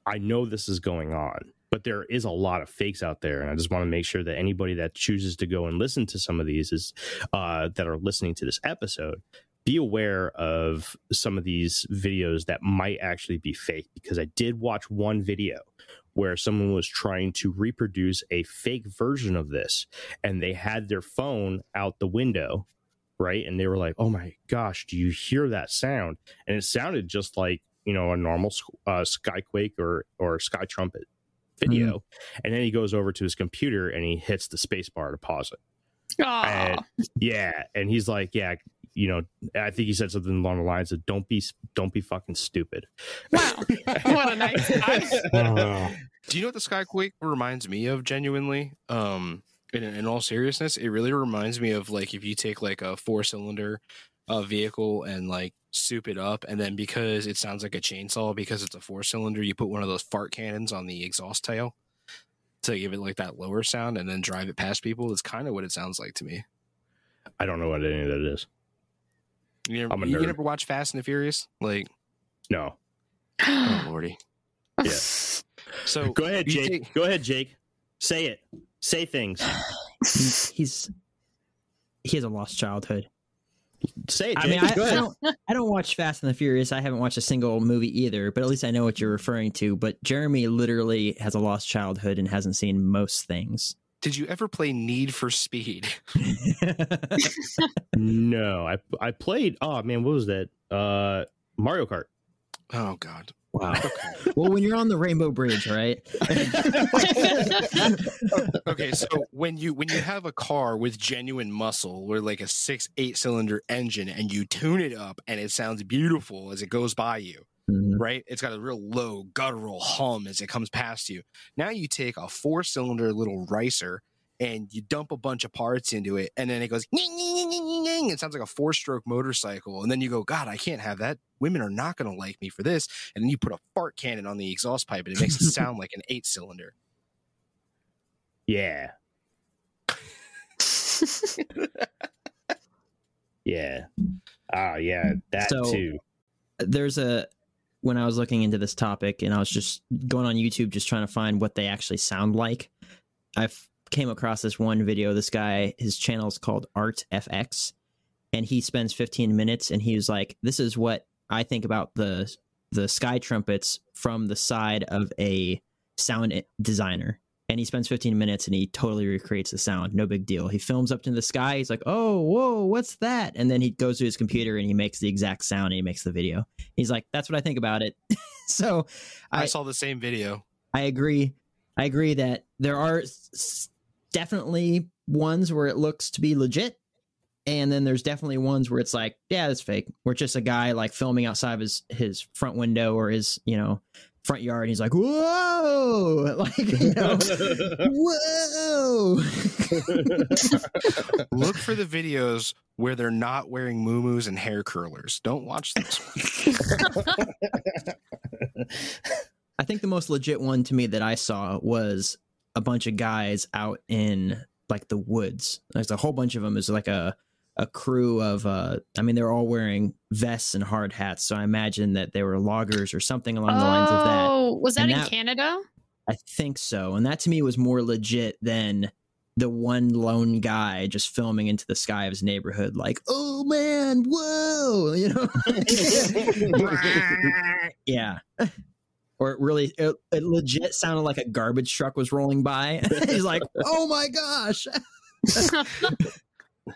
I know this is going on. But there is a lot of fakes out there, and I just want to make sure that anybody that chooses to go and listen to some of these is uh, that are listening to this episode be aware of some of these videos that might actually be fake because I did watch one video where someone was trying to reproduce a fake version of this and they had their phone out the window right? And they were like oh my gosh do you hear that sound? And it sounded just like you know a normal uh, skyquake or or sky trumpet video and then he goes over to his computer and he hits the space bar to pause it. And yeah, and he's like, yeah, you know, I think he said something along the lines of "Don't be, don't be fucking stupid." Wow. [laughs] What a nice guy. Do you know what the skyquake reminds me of genuinely? Um in, in all seriousness, it really reminds me of like if you take like a four cylinder uh, vehicle and like soup it up and then because it sounds like a chainsaw because it's a four cylinder, you put one of those fart cannons on the exhaust tail to give it like that lower sound and then drive it past people. It's kind of what it sounds like to me. I don't know what any of that is. You never, I'm a you nerd. never watch Fast and the Furious? Like, No, oh lordy. Yeah. [laughs] So go ahead, Jake. take- Go ahead, Jake. Say it. Say things. he's, [sighs] he's he has a lost childhood. Say it. Jake. I mean, I, go I don't I don't watch Fast and the Furious. I haven't watched a single movie either, but at least I know what you're referring to. But Jeremy literally has a lost childhood and hasn't seen most things. Did you ever play Need for Speed? [laughs] no, I I played. Oh man, what was that? Uh, Mario Kart. Oh God. wow. Okay. [laughs] well, when you're on the Rainbow Bridge, right? [laughs] okay, so when you when you have a car with genuine muscle or like a six eight cylinder engine and you tune it up and it sounds beautiful as it goes by you, Mhm. right? It's got a real low guttural hum as it comes past you. Now you take a four cylinder little ricer and you dump a bunch of parts into it and then it goes "Ning, ning, ning, ning, ning, ning." it sounds like a four stroke motorcycle and then you go god i can't have that women are not going to like me for this and then you put a fart cannon on the exhaust pipe and it makes it [laughs] sound like an eight cylinder Yeah, [laughs] yeah. Ah, yeah. That So- too. There's a when I was looking into this topic and I was just going on YouTube just trying to find what they actually sound like. I came across this one video. This guy, his channel is called Art FX, and he spends 15 minutes and he was like, "This is what I think about the the sky trumpets from the side of a sound designer." And he spends 15 minutes and he totally recreates the sound. No big deal. He films up to the sky. He's like, "Oh, whoa, what's that?" And then he goes to his computer and he makes the exact sound and he makes the video. He's like, "That's what I think about it." [laughs] so I, I- saw the same video I agree. I agree that there are s- definitely ones where it looks to be legit, and then there's definitely ones where it's like, yeah, that's fake. Where it's just a guy like filming outside of his his front window or his you know front yard, and he's like, whoa, [laughs] like you know, [laughs] whoa. [laughs] Look for the videos where they're not wearing muumuus and hair curlers. Don't watch those. I think the most legit one to me that I saw was a bunch of guys out in like the woods. There's a whole bunch of them. Is like a a crew of uh I mean they're all wearing vests and hard hats, so I imagine that they were loggers or something along the lines of that. Oh, was that And in that- Canada? I think so. And that to me was more legit than the one lone guy just filming into the sky of his neighborhood, like, oh man, whoa, [laughs] you know? [laughs] yeah. Or it really, it, it legit sounded like a garbage truck was rolling by. [laughs] He's like, oh my gosh.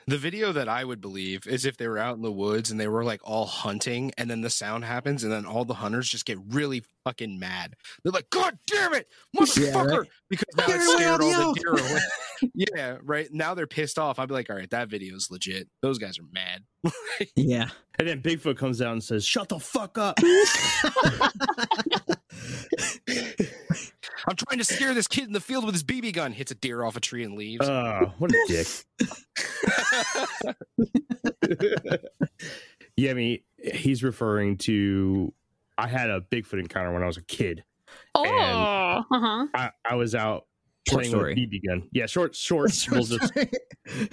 The video that I would believe is if they were out in the woods and they were like all hunting, and then the sound happens, and then all the hunters just get really fucking mad. They're like, "God damn it, motherfucker!" right. Because now Get it scared all the the deer away. [laughs] yeah, right. Now they're pissed off. I'd be like, "All right, that video is legit. Those guys are mad." [laughs] Yeah. And then Bigfoot comes down and says, "Shut the fuck up." [laughs] I'm trying to scare this kid in the field with his BB gun. Hits a deer off a tree and leaves. Oh, what a dick. [laughs] yeah, I mean, he's referring to. I had a Bigfoot encounter when I was a kid. oh, uh-huh. I, I was out Short playing story. with a BB gun. Yeah, short, short. [laughs] we'll just-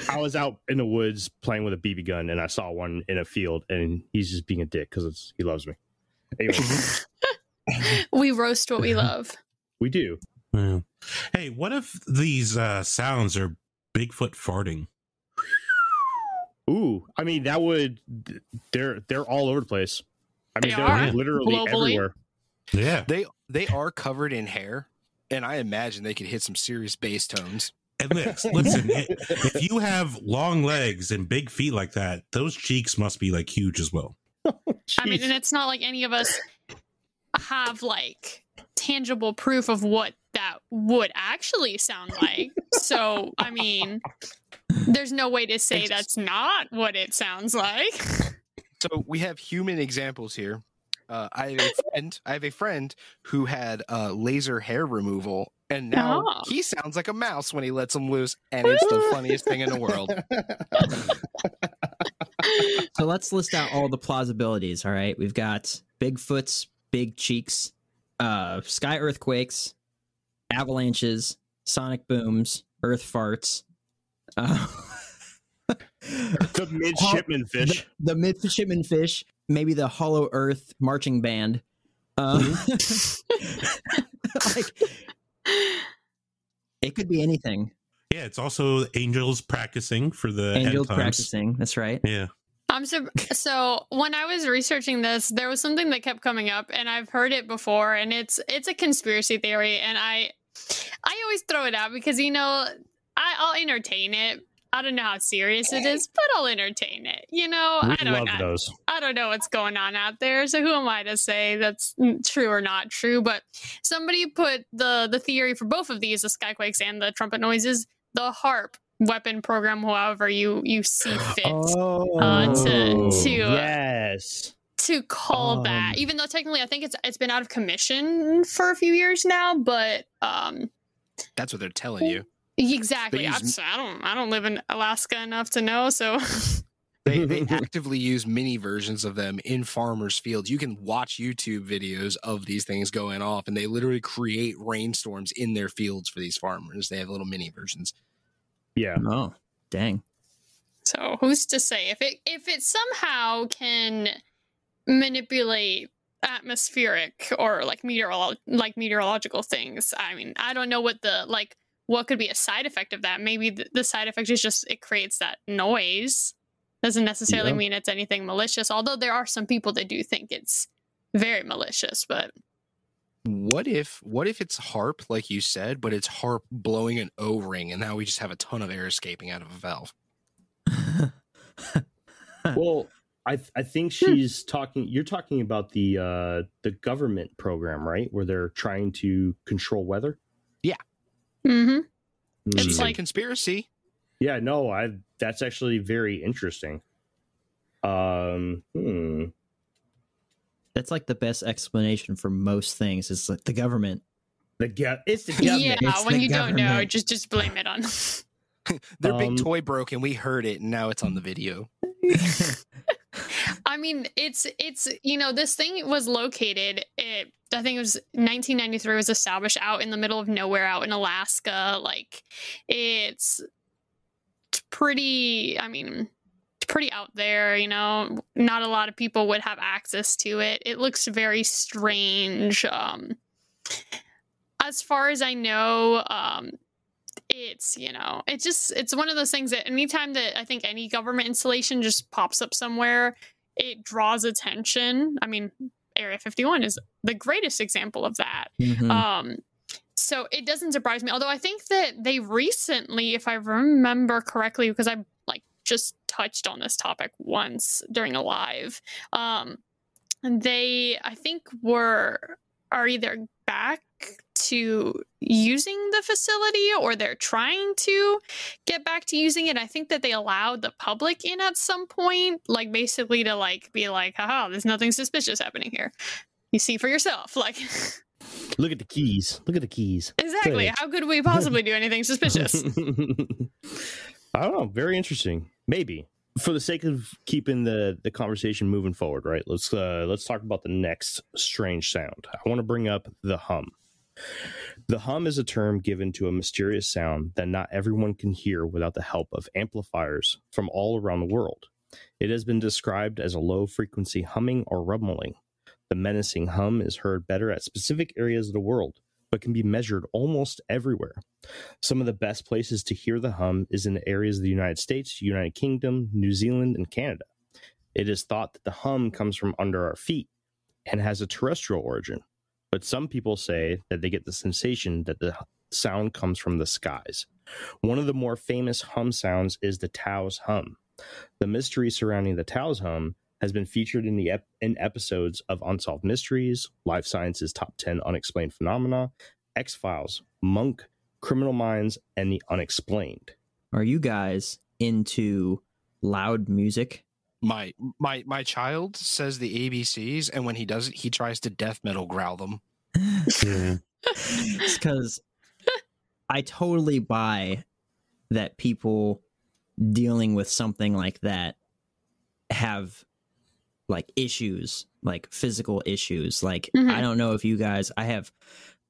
I was out in the woods playing with a BB gun, and I saw one in a field, and he's just being a dick because he loves me. Anyway, [laughs] we roast what we love. We do. Yeah. Hey, what if these uh, sounds are Bigfoot farting? Ooh, I mean that would. They're they're all over the place. I mean, They they are are. literally Globally. everywhere. Yeah. They they are covered in hair, and I imagine they could hit some serious bass tones. And listen, [laughs] listen i- if you have long legs and big feet like that, those cheeks must be like huge as well. [laughs] I mean, and it's not like any of us have like tangible proof of what that would actually sound like. so, I mean, there's no way to say It's- that's not what it sounds like. So we have human examples here. Uh, I have a friend. I have a friend who had uh, laser hair removal, and now Oh. he sounds like a mouse when he lets him loose, and it's the [laughs] funniest thing in the world. So let's list out all the plausibilities. All right, we've got Bigfoot's big cheeks, uh, sky earthquakes, avalanches, sonic booms, earth farts, uh, [laughs] the midshipman fish. the midshipman fish, maybe the Hollow Earth marching band. Uh, [laughs] like it could be anything. Yeah, it's also angels practicing for the end Angels times. practicing. That's right. Yeah. I'm so, so when I was researching this, there was something that kept coming up, and I've heard it before, and it's it's a conspiracy theory, and I I always throw it out because you know I, I'll entertain it. I don't know how serious it is, but I'll entertain it. You know, We I don't know. I don't know what's going on out there, so who am I to say that's true or not true? But somebody put the the theory for both of these, the skyquakes and the trumpet noises, the HAARP weapon program, however you you see fit Oh, uh, to- to, uh, yes. to call that. Um, Even though technically, I think it's it's been out of commission for a few years now, but um, That's what they're telling you. exactly. They I'm, use- so- I don't I don't live in Alaska enough to know, so [laughs] They, they [laughs] actively use mini versions of them in farmers' fields. You can watch YouTube videos of these things going off, and they literally create rainstorms in their fields for these farmers. They have little mini versions. Yeah. Oh, dang. So who's to say if it if it somehow can manipulate atmospheric or like meteorolo- like meteorological things? I mean, I don't know what the like what could be a side effect of that. Maybe the, the side effect is just it creates that noise. Doesn't necessarily Yeah. mean it's anything malicious. Although there are some people that do think it's very malicious, but What if what if it's HAARP, like you said, but it's HAARP blowing an O ring, and now we just have a ton of air escaping out of a valve? Well, I I think she's talking. You're talking about the uh the government program, right? Where they're trying to control weather. Yeah mm-hmm. She It's said like- conspiracy. yeah, no, I that's actually very interesting. Um, hmm. That's like the best explanation for most things. It's like the government. The go- it's the government. Yeah, It's when the you don't know, just just blame it on. [laughs] Their Um, big toy broke and we heard it and now it's on the video. [laughs] I mean, it's it's you know this thing was located. It, I think it was 1993 was established out in the middle of nowhere, out in Alaska. Like it's pretty. I mean, it's pretty out there. You know, not a lot of people would have access to it. It looks very strange. Um, as far as I know, um, it's you know it's just it's one of those things that anytime that i think any government installation just pops up somewhere it draws attention i mean area 51 is the greatest example of that Mhm. um so it doesn't surprise me although i think that they recently if i remember correctly because i just touched on this topic once during a live um they i think were are either back to using the facility or they're trying to get back to using it. I think that they allowed the public in at some point, like basically to like be like, haha, there's nothing suspicious happening here. You see for yourself. [laughs] Like Look at the keys. Look at the keys. exactly. How could we possibly do anything [laughs] suspicious? I don't know. Very interesting. Maybe for the sake of keeping the the conversation moving forward, right? Let's uh let's talk about the next strange sound. I want to bring up the hum. The hum is a term given to a mysterious sound that not everyone can hear without the help of amplifiers from all around the world. It has been described as a low frequency humming or rumbling. The menacing hum is heard better at specific areas of the world, but can be measured almost everywhere. Some of the best places to hear the hum is in the areas of the United States, United Kingdom, New Zealand, and Canada. It is thought that the hum comes from under our feet and has a terrestrial origin, but some people say that they get the sensation that the sound comes from the skies. One of the more famous hum sounds is the Taos hum. The mystery surrounding the Taos hum has been featured in the ep- in episodes of Unsolved Mysteries, LiveScience's Top 10 Unexplained Phenomena, X Files, Monk, Criminal Minds, and the Unexplained. Are you guys into loud music? My my my child says the ABCs and when he does it, he tries to death metal growl them. [laughs] Yeah. because I totally buy that people dealing with something like that have like issues, like physical issues. Like Mhm. I don't know if you guys I have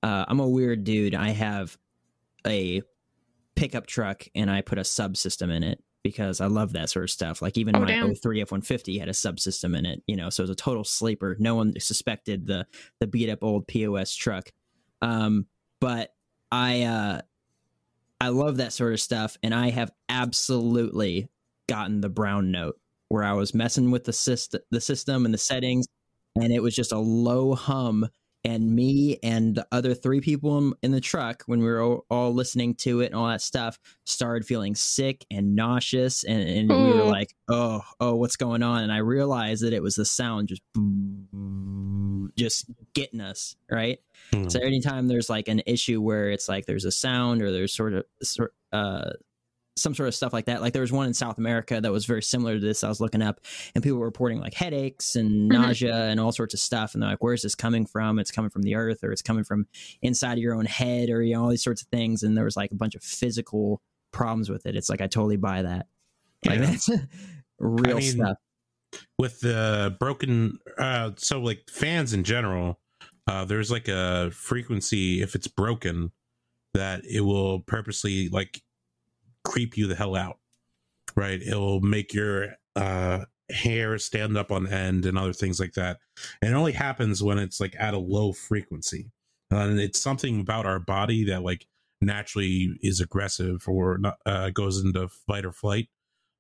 uh I'm a weird dude. I have a pickup truck and I put a subsystem in it because I love that sort of stuff. Like even Oh, my damn. 03 F150 had a subsystem in it, you know, so it was a total sleeper. No one suspected the the beat up old POS truck. Um, but I uh I love that sort of stuff and I have absolutely gotten the brown note where I was messing with the system the system and the settings and it was just a low hum and me and the other three people in, in the truck when we were all, all listening to it and all that stuff started feeling sick and nauseous and, and we were like oh oh what's going on? And i realized that it was the sound just just getting us right? Hmm. so anytime there's like an issue where it's like there's a sound or there's sort of sort uh some sort of stuff like that. Like there was one in South America that was very similar to this. I was looking up and people were reporting like headaches and Mhm. nausea and all sorts of stuff. And they're like, where's this coming from? It's coming from the earth or it's coming from inside of your own head or, you know, all these sorts of things. And there was like a bunch of physical problems with it. It's like, I totally buy that. Like Yeah. that's [laughs] real I mean, stuff. with the broken uh so like fans in general uh there's like a frequency if it's broken that it will purposely like creep you the hell out right? It will make your uh hair stand up on end and other things like that. And it only happens when it's like at a low frequency. And it's something about our body that like naturally is aggressive or not, uh, goes into fight or flight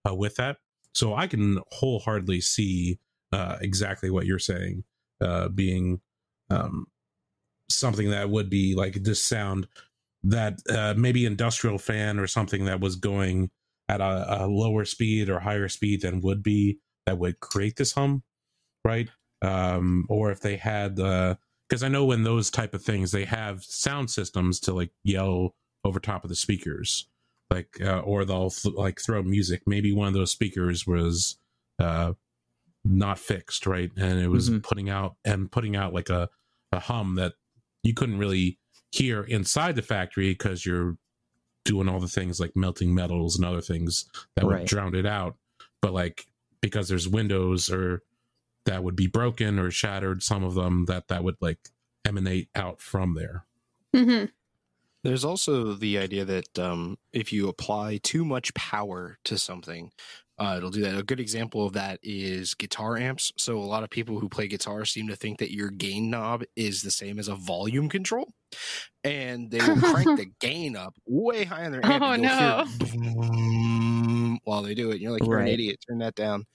uh, with that. So I can wholeheartedly see uh, exactly what you're saying uh, being um, something that would be like this sound that uh, maybe industrial fan or something that was going at a, a lower speed or higher speed than would be that would create this hum, right? Um, or if they had uh, because I know when those type of things they have sound systems to like yell over top of the speakers, like uh, or they'll th- like throw music. Maybe one of those speakers was uh, not fixed right, and it was Mhm. putting out and putting out like a a hum that you couldn't really hear inside the factory because you're doing all the things like melting metals and other things that would Right. drown it out. But like because there's windows or that would be broken or shattered, some of them that that would like emanate out from there. hmm There's also the idea that um, if you apply too much power to something, uh, it'll do that. A good example of that is guitar amps. So a lot of people who play guitar seem to think that your gain knob is the same as a volume control, and they will crank the [laughs] gain up way high on their amp. Oh, and you'll no. hear boom while they do it. You're like, you're an idiot. Turn that down.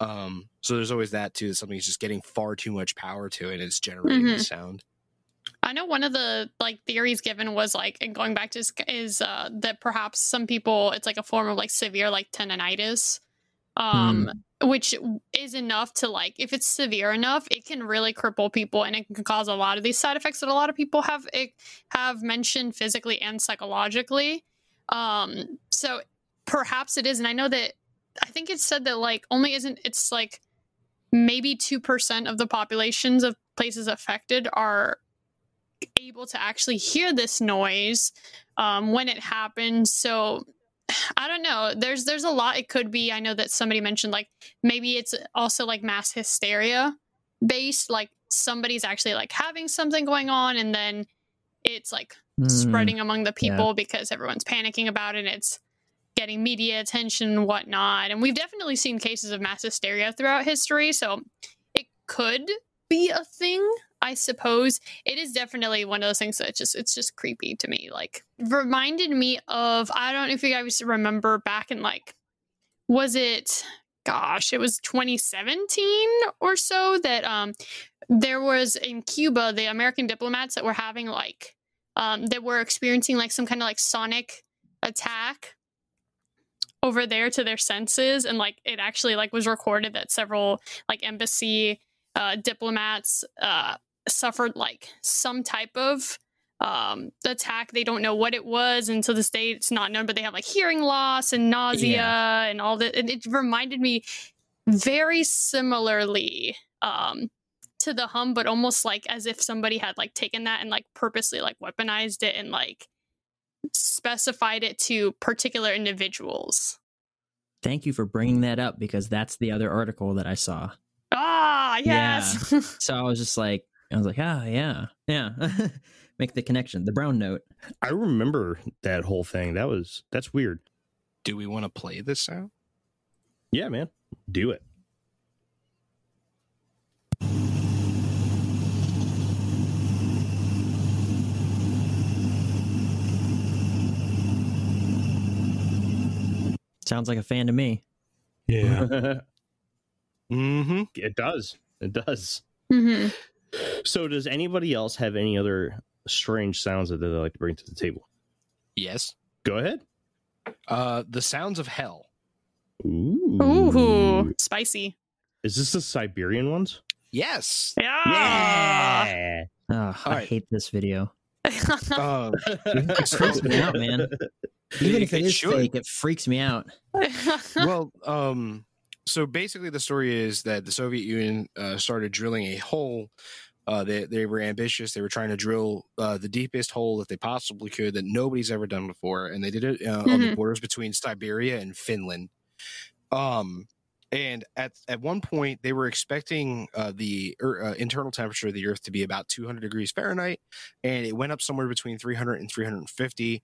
Um, so there's always that too. That something's just getting far too much power to it. And it's generating Mhm. the sound. I know one of the like theories given was like, and going back to is, is uh, that perhaps some people it's like a form of like severe like tendonitis, um, which is enough to like if it's severe enough, it can really cripple people and it can cause a lot of these side effects that a lot of people have it, have mentioned physically and psychologically. Um, so perhaps it is, and I know that I think it said that like only isn't it's like maybe two percent of the populations of places affected are able to actually hear this noise um, when it happens. So [sighs] I don't know. There's there's a lot it could be. I know that somebody mentioned like maybe it's also like mass hysteria based. Like somebody's actually like having something going on and then it's like Mm, spreading among the people because everyone's panicking about it. And it's getting media attention and whatnot. And we've definitely seen cases of mass hysteria throughout history. So it could be a thing, I suppose. It is definitely one of those things that just it's just creepy to me. Like reminded me of I don't know if you guys remember back in like was it gosh, it was 2017 or so that um there was in Cuba the American diplomats that were having like um that were experiencing like some kind of like sonic attack over there to their senses and like it actually like was recorded that several like embassy uh diplomats uh suffered like some type of um attack. They don't know what it was and to this day it's not known but they have like hearing loss and nausea and all that and it reminded me very similarly um to the hum but almost like as if somebody had like taken that and like purposely like weaponized it and like specified it to particular individuals. Thank you for bringing that up because that's the other article that I saw. ah yes. [laughs] So I was just like, I was like, ah, yeah, yeah. [laughs] Make the connection. The brown note. I remember that whole thing. That was that's weird. Do we want to play this sound? Yeah, man. Do it. Sounds like a fan to me. [laughs] Yeah. Mm-hmm. it does. It does. hmm So does anybody else have any other strange sounds that they like to bring to the table? Yes. Go ahead. Uh, the sounds of hell. Ooh. Ooh, spicy. Is this the Siberian ones? Yes. Yeah. Yeah. Oh, I Alright. hate this video. Um, [laughs] [laughs] It freaks me out, man. Even if it It is should. fake, it freaks me out. [laughs] well, um, so basically, the story is that the Soviet Union uh, started drilling a hole. Uh, they they were ambitious. They were trying to drill uh, the deepest hole that they possibly could that nobody's ever done before, and they did it uh, on the Mhm. borders between Siberia and Finland. Um, and at at one point, they were expecting uh, the er, uh, internal temperature of the Earth to be about 200 degrees Fahrenheit, and it went up somewhere between 300 and 350,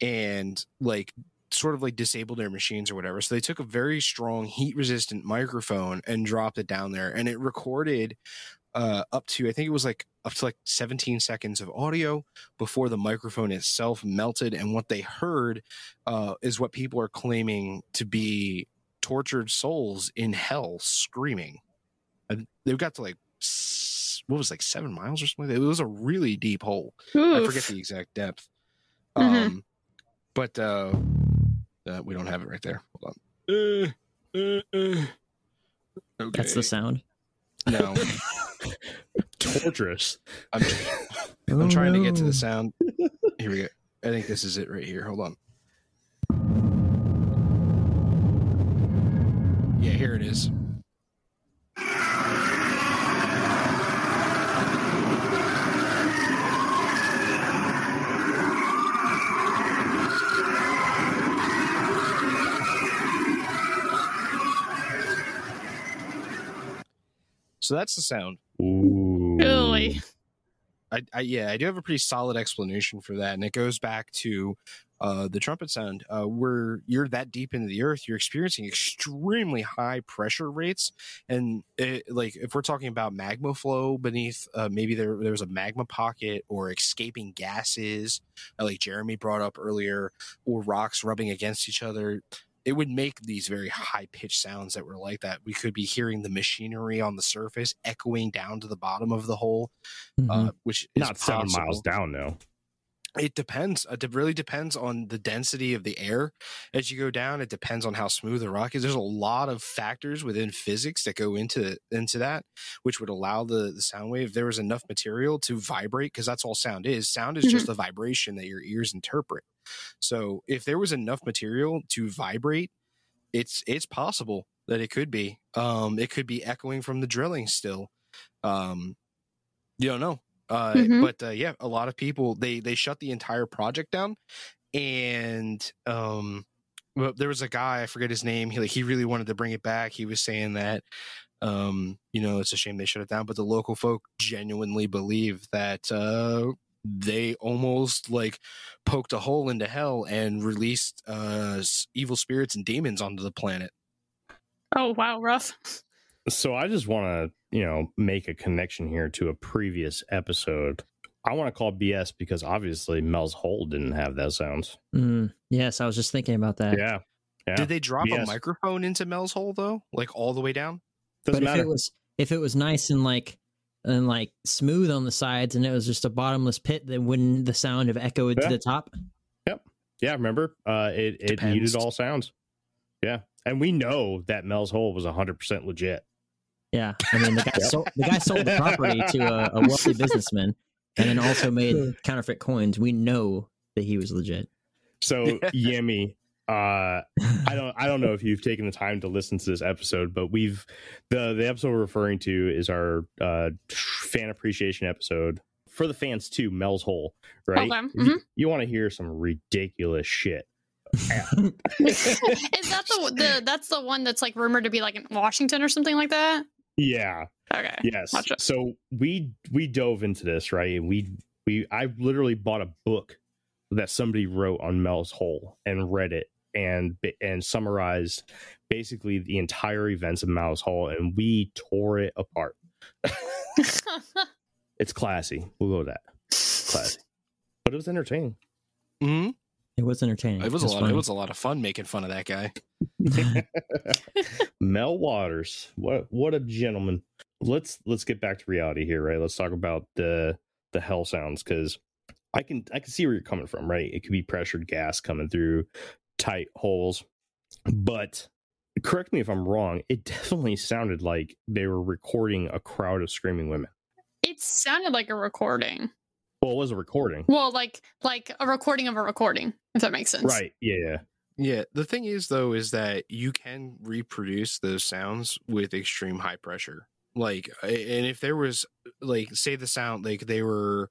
and like sort of like disabled their machines or whatever. So they took a very strong heat resistant microphone and dropped it down there and it recorded uh, up to I think it was like up to like 17 seconds of audio before the microphone itself melted and what they heard uh, is what people are claiming to be tortured souls in hell screaming. And they got to like what was like 7 miles or something. It was a really deep hole. I forget the exact depth. Mhm. Um, but uh, uh, we don't have it right there. Hold on. Uh, uh, uh. Okay. That's the sound. no. [laughs] Torturous. I'm, I'm trying to get to the sound. Here we go. I think this is it right here. Hold on. Yeah, here it is. So that's the sound. Ooh. Really? I, I yeah, I do have a pretty solid explanation for that, and it goes back to uh, the trumpet sound. Uh, where you're that deep into the earth, you're experiencing extremely high pressure rates, and it, like if we're talking about magma flow beneath, uh, maybe there there was a magma pocket or escaping gases, uh, like Jeremy brought up earlier, or rocks rubbing against each other. It would make these very high pitched sounds that were like that. We could be hearing the machinery on the surface echoing down to the bottom of the hole, Mhm. uh, which is Not seven miles down, though. It depends. It really depends on the density of the air as you go down. It depends on how smooth the rock is. There's a lot of factors within physics that go into into that, which would allow the the sound wave. If there was enough material to vibrate, because that's all sound is. Sound is just a vibration that your ears interpret. So if there was enough material to vibrate, it's it's possible that it could be. Um, it could be echoing from the drilling still. Um, you don't know. Uh, Mhm. But uh, yeah, a lot of people they they shut the entire project down, and um, well, there was a guy I forget his name. He like he really wanted to bring it back. He was saying that um, you know it's a shame they shut it down, but the local folk genuinely believe that uh, they almost like poked a hole into hell and released uh, evil spirits and demons onto the planet. Oh wow, rough. So I just want to, you know, make a connection here to a previous episode. I want to call BS because obviously Mel's Hole didn't have those sounds. Mm, yes, I was just thinking about that. Yeah. Yeah. Did they drop a microphone into Mel's hole though, like all the way down? Doesn't but if matter. it was if it was nice and like and like smooth on the sides and it was just a bottomless pit, that wouldn't the sound have echoed Yeah. to the top? Yep. Yeah, remember? Uh it, it Depends. muted all sounds. Yeah. And we know that Mel's Hole was 100% legit. Yeah, I mean the guy [laughs] sold the guy sold the property to a, a wealthy [laughs] businessman, and then also made [laughs] counterfeit coins. We know that he was legit. So, Yami, uh I don't I don't know if you've taken the time to listen to this episode, but we've the the episode we're referring to is our uh fan appreciation episode for the fans too, Mel's Hole, right? Okay, If You, you want to hear some ridiculous shit. [laughs] Is that the the that's the one that's like rumored to be like in Washington or something like that? Yeah. Okay. Yes. So we we dove into this, right? And we we I literally bought a book that somebody wrote on Mel's Hole and read it and and summarized basically the entire events of Mel's Hole and we tore it apart. [laughs] It's classy. We'll go with that. Classy. But it was entertaining. hmm It was entertaining. It was a lot. funny. It was a lot of fun making fun of that guy. [laughs] Mel Waters. What what a gentleman. Let's let's get back to reality here, right? Let's talk about the the hell sounds because I can I can see where you're coming from, right? It could be pressured gas coming through tight holes. But correct me if I'm wrong, it [laughs] definitely sounded like they were recording a crowd of screaming women. it sounded like a recording. Well, it was a recording. Well, like like a recording of a recording, if that makes sense. Right. Yeah, yeah. Yeah. The thing is, though, is that you can reproduce those sounds with extreme high pressure. Like, and if there was, like, say the sound, like they were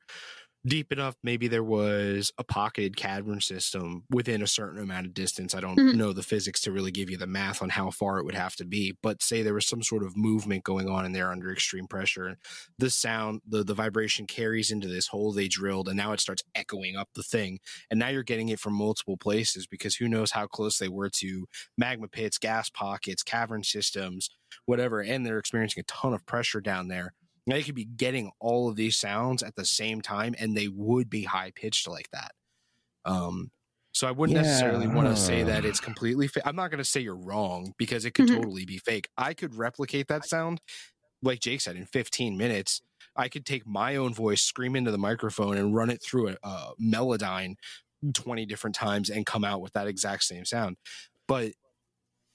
deep enough, maybe there was a pocketed cavern system within a certain amount of distance. I don't Mhm. know the physics to really give you the math on how far it would have to be, but say there was some sort of movement going on in there under extreme pressure. The sound, the, the vibration carries into this hole they drilled, and now it starts echoing up the thing and now you're getting it from multiple places because who knows how close they were to magma pits, gas pockets, cavern systems, whatever, and they're experiencing a ton of pressure down there. They could be getting all of these sounds at the same time, and they would be high pitched like that. Um, so I wouldn't necessarily want to say that it's completely. Fa- I'm not going to say you're wrong because it could Mhm. totally be fake. I could replicate that sound, like Jake said, in 15 minutes. I could take my own voice, scream into the microphone, and run it through a, a Melodyne 20 different times and come out with that exact same sound. But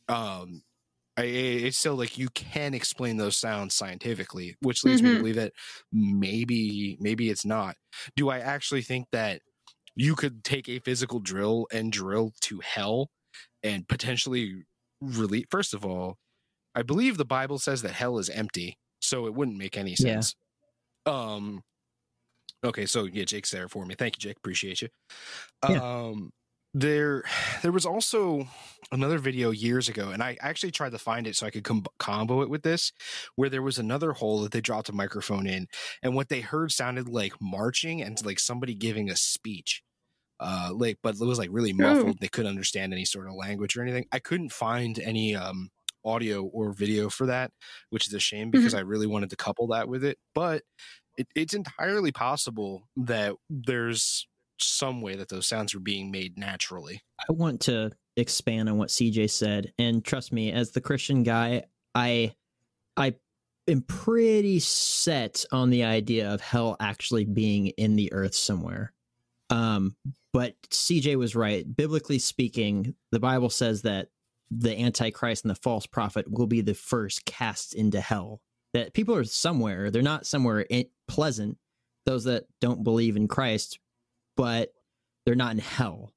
um it's still like you can explain those sounds scientifically, which leads me to Mhm. believe that maybe maybe it's not. Do I actually think that you could take a physical drill and drill to hell and potentially release? First of all, I believe the Bible says that hell is empty, so it wouldn't make any Yeah. sense. Um. Okay, so yeah, Jake's there for me. Thank you, Jake. Appreciate you. Yeah. Um, there, [sighs] there was also another video years ago, and I actually tried to find it so I could com- combo it with this, where there was another hole that they dropped a microphone in, and what they heard sounded like marching and like somebody giving a speech. Uh, like, but it was like really muffled. They couldn't understand any sort of language or anything. I couldn't find any um audio or video for that, which is a shame because I really wanted to couple that with it. But it, it's entirely possible that there's some way that those sounds are being made naturally. I want to expand on what CJ said, and trust me, as the Christian guy, I I am pretty set on the idea of hell actually being in the earth somewhere. Um, but CJ was right. Biblically speaking, the Bible says that the Antichrist and the false prophet will be the first cast into hell. That people are somewhere; they're not somewhere pleasant. Those that don't believe in Christ, but they're not in hell.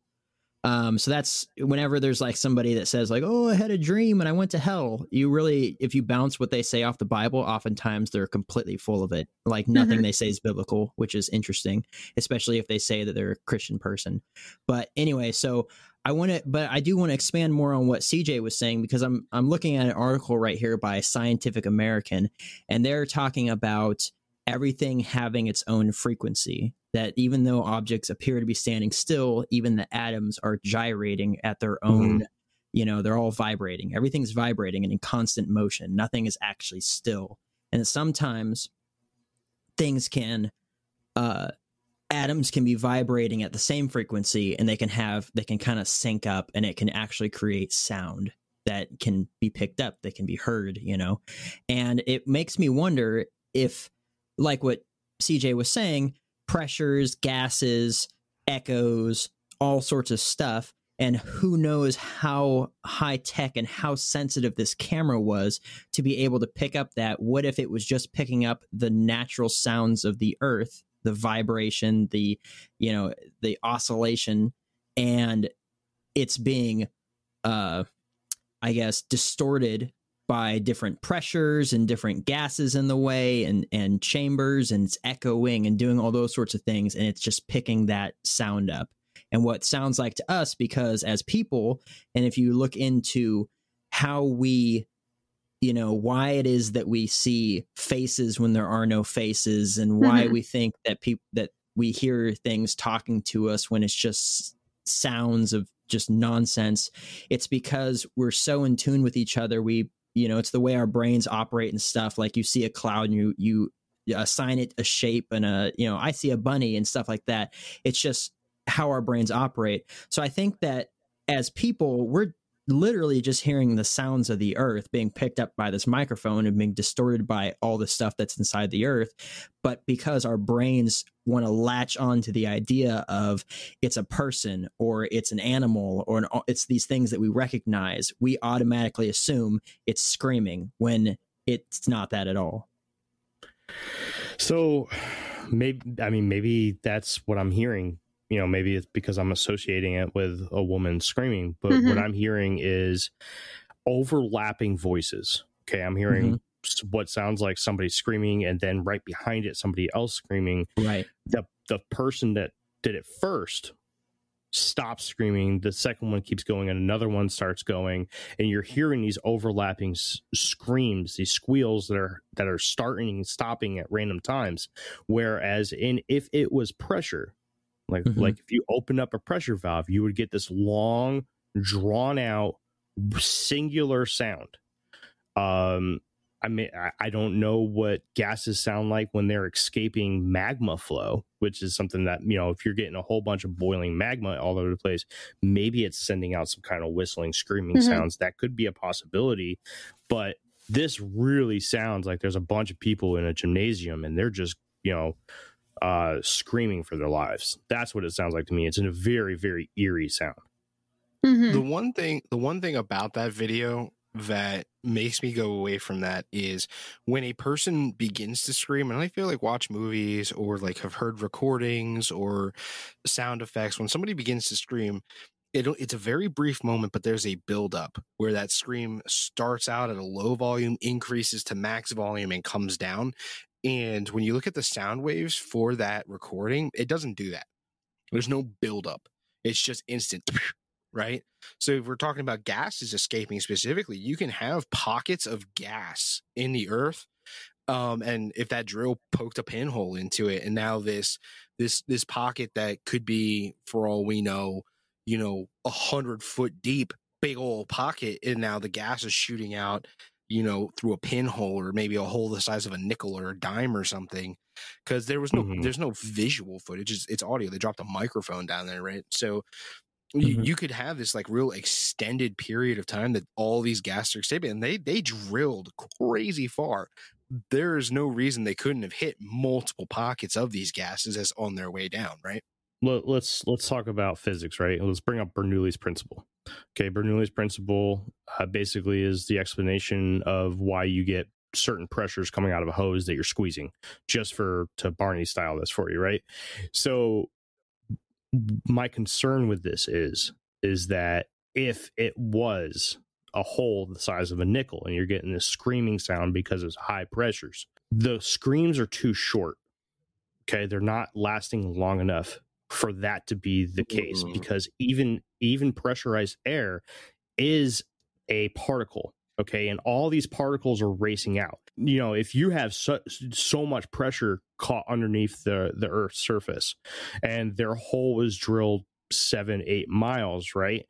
Um, so that's whenever there's like somebody that says like, "Oh, I had a dream and I went to hell." You really, if you bounce what they say off the Bible, oftentimes they're completely full of it. Like nothing they say is biblical, which is interesting, especially if they say that they're a Christian person. But anyway, so I want to, but I do want to expand more on what CJ was saying because I'm I'm looking at an article right here by Scientific American, and they're talking about everything having its own frequency. That even though objects appear to be standing still, even the atoms are gyrating at their own, you know, they're all vibrating. Everything's vibrating and in constant motion. Nothing is actually still. And sometimes things can, uh, atoms can be vibrating at the same frequency and they can have, they can kind of sync up and it can actually create sound that can be picked up, that can be heard, you know? And it makes me wonder if, like what CJ was saying, pressures, gases, echoes, all sorts of stuff. And who knows how high tech and how sensitive this camera was to be able to pick up that? What if it was just picking up the natural sounds of the earth, the vibration, the, you know, the oscillation, and it's being, uh, I guess, distorted by different pressures and different gases in the way and and chambers and it's echoing and doing all those sorts of things and it's just picking that sound up and what sounds like to us because as people and if you look into how we you know why it is that we see faces when there are no faces and why Mhm. we think that people that we hear things talking to us when it's just sounds of just nonsense it's because we're so in tune with each other we you know it's the way our brains operate and stuff like you see a cloud and you you assign it a shape and a you know i see a bunny and stuff like that. It's just how our brains operate. So i think that as people we're literally just hearing the sounds of the earth being picked up by this microphone and being distorted by all the stuff that's inside the earth but because our brains want to latch on to the idea of it's a person or it's an animal or an, it's these things that we recognize we automatically assume it's screaming when it's not that at all So maybe I mean maybe that's what I'm hearing. You know, maybe it's because I'm associating it with a woman screaming, but what Mhm. I'm hearing is overlapping voices. Okay, I'm hearing s- what sounds like somebody screaming and then right behind it somebody else screaming. right The the person that did it first stops screaming, the second one keeps going and another one starts going and you're hearing these overlapping s- screams, these squeals that are that are starting and stopping at random times. Whereas in if it was pressure, like Mhm. like if you open up a pressure valve, you would get this long, drawn out, singular sound. Um, I mean, I, I don't know what gases sound like when they're escaping magma flow, which is something that, you know, if you're getting a whole bunch of boiling magma all over the place, maybe it's sending out some kind of whistling, screaming Mhm. sounds. That could be a possibility. But this really sounds like there's a bunch of people in a gymnasium and they're just, you know, uh, screaming for their lives. That's what it sounds like to me. It's in a very, very eerie sound. Mhm. The one thing, the one thing about that video that makes me go away from that is when a person begins to scream and i feel like watch movies or like have heard recordings or sound effects when somebody begins to scream it, it's a very brief moment but there's a build up where that scream starts out at a low volume increases to max volume and comes down and when you look at the sound waves for that recording it doesn't do that there's no build up it's just instant [sniffs] right? So if we're talking about gases escaping specifically, you can have pockets of gas in the earth. Um, and if that drill poked a pinhole into it, and now this this this pocket that could be, for all we know, you know, a hundred foot deep, big old pocket, and now the gas is shooting out, you know, through a pinhole or maybe a hole the size of a nickel or a dime or something. Because there was no, mm-hmm. there's no visual footage; it's, it's audio. They dropped a microphone down there, right? So you, mm-hmm. you, could have this like real extended period of time that all these gas are and they they drilled crazy far there's no reason they couldn't have hit multiple pockets of these gases as on their way down right Let, let's let's talk about physics right? Let's bring up bernoulli's principle. Okay bernoulli's principle uh, basically is the explanation of why you get certain pressures coming out of a hose that you're squeezing just for to barney style this for you right? So my concern with this is is that if it was a hole the size of a nickel and you're getting this screaming sound because it's high pressures the screams are too short. Okay they're not lasting long enough for that to be the case mm-hmm. because even even pressurized air is a particle okay? And all these particles are racing out. You know if you have so, so much pressure caught underneath the the earth's surface and their hole was drilled seven eight miles right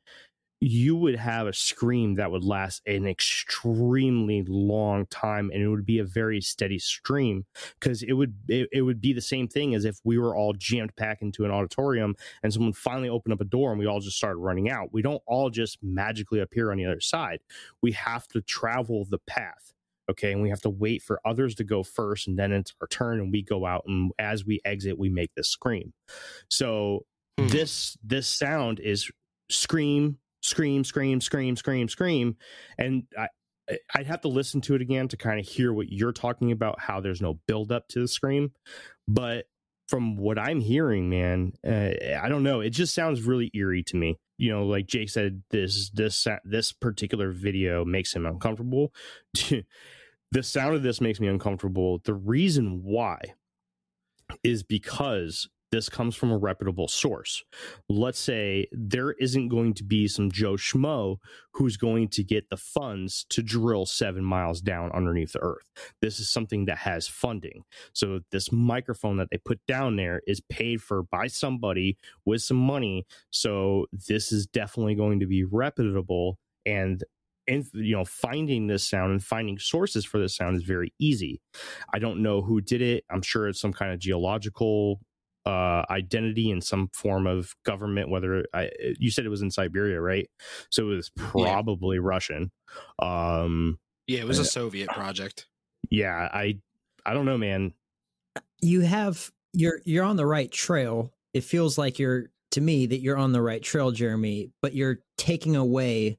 you would have a scream that would last an extremely long time and it would be a very steady stream because it would it, it, would be the same thing as if we were all jammed packed into an auditorium and someone finally opened up a door and we all just started running out. We don't all just magically appear on the other side. We have to travel the path okay? And we have to wait for others to go first and then it's our turn and we go out and as we exit we make this scream. So hmm. this this sound is scream scream, scream, scream, scream, scream. And I, I'd have to listen to it again to kind of hear what you're talking about, how there's no build up to the scream. But from what I'm hearing, man, uh, I don't know. It just sounds really eerie to me. You know, like Jake said, this this this particular video makes him uncomfortable. [laughs] the sound of this makes me uncomfortable. The reason why is because this comes from a reputable source. Let's say there isn't going to be some Joe Schmo who's going to get the funds to drill seven miles down underneath the earth. This is something that has funding. So this microphone that they put down there is paid for by somebody with some money. So this is definitely going to be reputable and and you know finding this sound and finding sources for this sound is very easy i don't know who did it i'm sure it's some kind of geological uh, identity in some form of government. Whether I, you said it was in Siberia, right? So it was probably yeah. Russian. Um, yeah, it was a Soviet project. Yeah, I I don't know, man. You have you're you're on the right trail. It feels like you're to me that you're on the right trail, Jeremy, but you're taking away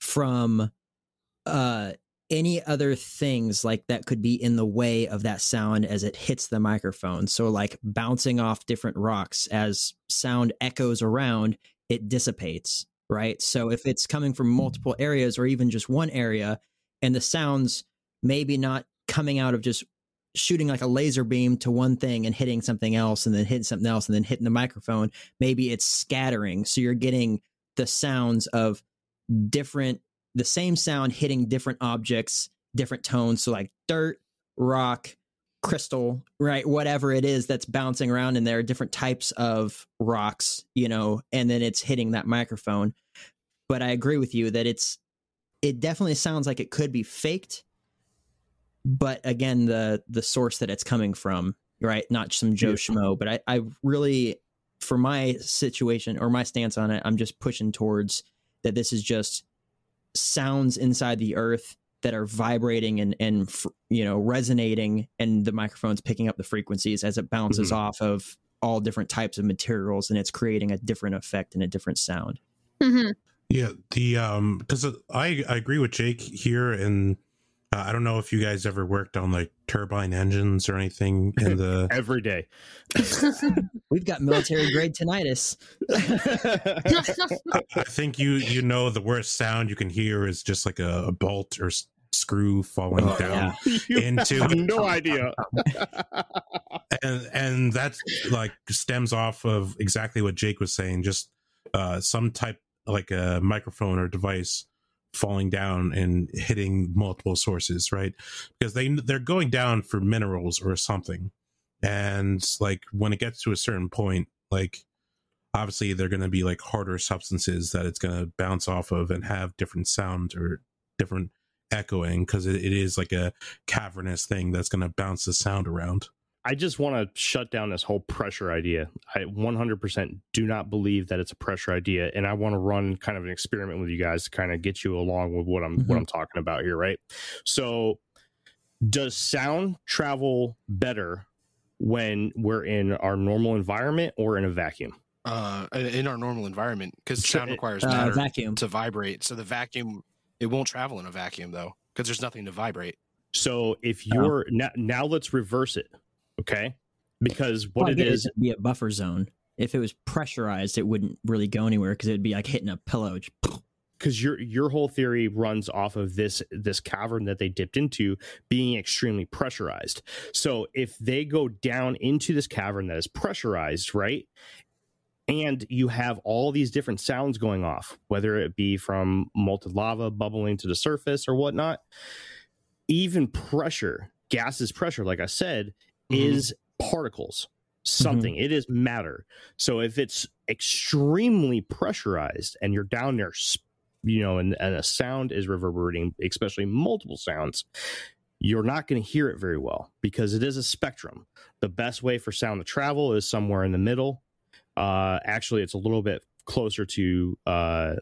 from uh any other things like that could be in the way of that sound as it hits the microphone. So, like bouncing off different rocks as sound echoes around, it dissipates, right? So, if it's coming from multiple areas or even just one area, and the sounds maybe not coming out of just shooting like a laser beam to one thing and hitting something else and then hitting something else and then hitting the microphone, maybe it's scattering. So, you're getting the sounds of different the same sound hitting different objects, different tones. So like dirt, rock, crystal, right? Whatever it is that's bouncing around and there are different types of rocks, you know, and then it's hitting that microphone. But I agree with you that it's it definitely sounds like it could be faked. But again, the the source that it's coming from, right? Not some Joe yeah. Schmo, but I, I really for my situation or my stance on it, I'm just pushing towards that this is just sounds inside the earth that are vibrating and and you know resonating and the microphone's picking up the frequencies as it bounces mm-hmm. off of all different types of materials and it's creating a different effect and a different sound mm-hmm. Yeah, the um, because I I agree with Jake here, and uh, I don't know if you guys ever worked on like turbine engines or anything in the. [laughs] Every day. [laughs] We've got military grade tinnitus. [laughs] I think you you know the worst sound you can hear is just like a, a bolt or s- screw falling Oh, down, You Into- no idea. and and that like stems off of exactly what Jake was saying, just uh, some type like a microphone or device falling down and hitting multiple sources, right? Because they they're going down for minerals or something, and like when it gets to a certain point, like obviously they're going to be like harder substances that it's going to bounce off of and have different sound or different echoing because it, it is like a cavernous thing that's going to bounce the sound around. I just want to shut down this whole pressure idea. I 100% do not believe that it's a pressure idea, and I want to run kind of an experiment with you guys to kind of get you along with what I'm what Mhm. I'm talking about here, right? So, does sound travel better when we're in our normal environment or in a vacuum? uh, in our normal environment because sound requires Uh, matter vacuum. to vibrate. So the vacuum, it won't travel in a vacuum though because there's nothing to vibrate. So, if Oh. you're now, now let's reverse it, okay? Because what Well, it is, it'd be a buffer zone. If it was pressurized, it wouldn't really go anywhere because it'd be like hitting a pillow. Because your your whole theory runs off of this this cavern that they dipped into being extremely pressurized. So if they go down into this cavern that is pressurized, right? And you have all these different sounds going off, whether it be from molten lava bubbling to the surface or whatnot. Even pressure, gases pressure, like I said, Mhm. is particles, something. It is matter. So if it's extremely pressurized and you're down there, you know, and, and a sound is reverberating, especially multiple sounds, you're not going to hear it very well because it is a spectrum. The best way for sound to travel is somewhere in the middle. Uh, actually, it's a little bit closer to uh,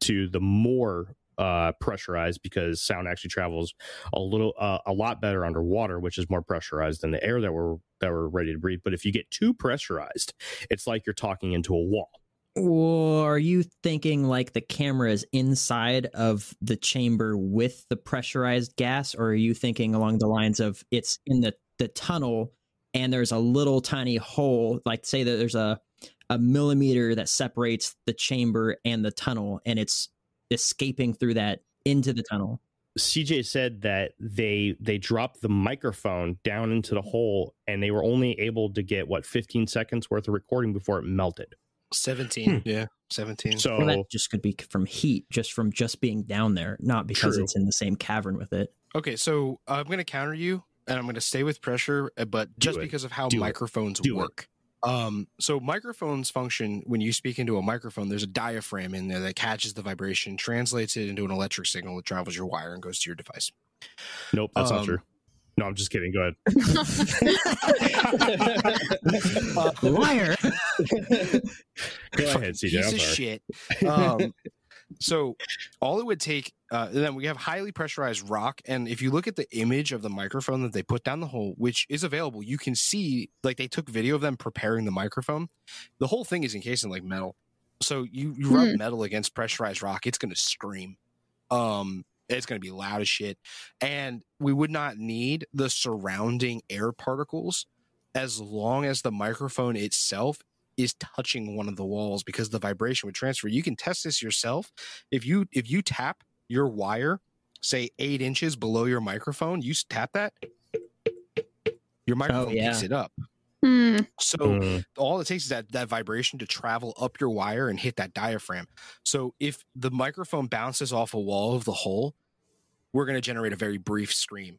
to the more uh, pressurized because sound actually travels a little uh, a lot better underwater, which is more pressurized than the air that we're that we're ready to breathe. But if you get too pressurized, it's like you're talking into a wall. Or are you thinking like the camera is inside of the chamber with the pressurized gas? Or are you thinking along the lines of it's in the, the tunnel and there's a little tiny hole, like say that there's a, a millimeter that separates the chamber and the tunnel and it's escaping through that into the tunnel? CJ said that they they dropped the microphone down into the hole and they were only able to get what 15 seconds worth of recording before it melted. 17. Yeah, 17. So Well, that just could be from heat, just from just being down there, not because True. it's in the same cavern with it. okay, so I'm going to counter you and I'm going to stay with pressure, uh, but just because of how Do microphones Do it. work. Um, so microphones function when you speak into a microphone, there's a diaphragm in there that catches the vibration, translates it into an electric signal that travels your wire and goes to your device. nope, that's not Um, true. No, I'm just kidding. Go ahead. [laughs] Liar. Go [laughs] ahead, CJ. Piece I'm of shit. Um, so all it would take, uh, then we have highly pressurized rock, and if you look at the image of the microphone that they put down the hole, which is available, you can see like they took video of them preparing the microphone. The whole thing is encased in like metal, so you you rub metal against pressurized rock, it's gonna scream. Um, it's gonna be loud as shit, and we would not need the surrounding air particles as long as the microphone itself is touching one of the walls because the vibration would transfer. You can test this yourself. If you if you tap your wire, say eight inches below your microphone, you tap that, your microphone yeah. picks it up. Hmm. So Mm, all it takes is that that vibration to travel up your wire and hit that diaphragm. So if the microphone bounces off a wall of the hole, we're going to generate a very brief scream.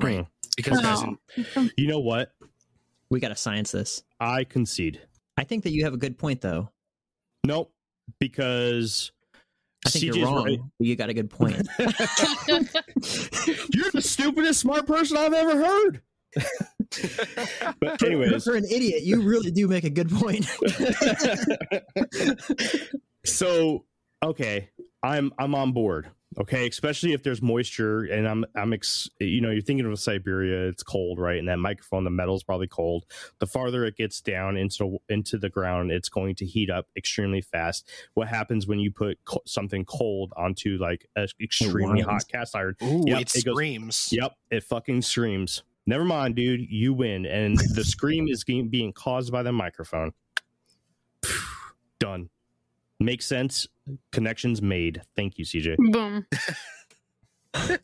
Right. mm. Because Oh. doesn't You know what? We got to science this. I concede. I think that you have a good point, though. Nope, because I think CJ's you're wrong, right. but you got a good point. [laughs] [laughs] You're the stupidest smart person I've ever heard. [laughs] but anyways, for an idiot, you really do make a good point. so okay, I'm I'm on board. Okay, especially if there's moisture, and I'm I'm ex, you know you're thinking of Siberia, it's cold, right? And that microphone, the metal's probably cold. The farther it gets down into into the ground, it's going to heat up extremely fast. What happens when you put co- something cold onto like an extremely hot cast iron? Ooh, Yep, it it goes- screams. Yep, it fucking screams. Never mind, dude, you win, and the [laughs] scream is being being caused by the microphone. Done. Makes sense. Connections made. Thank you, CJ. Boom. [laughs]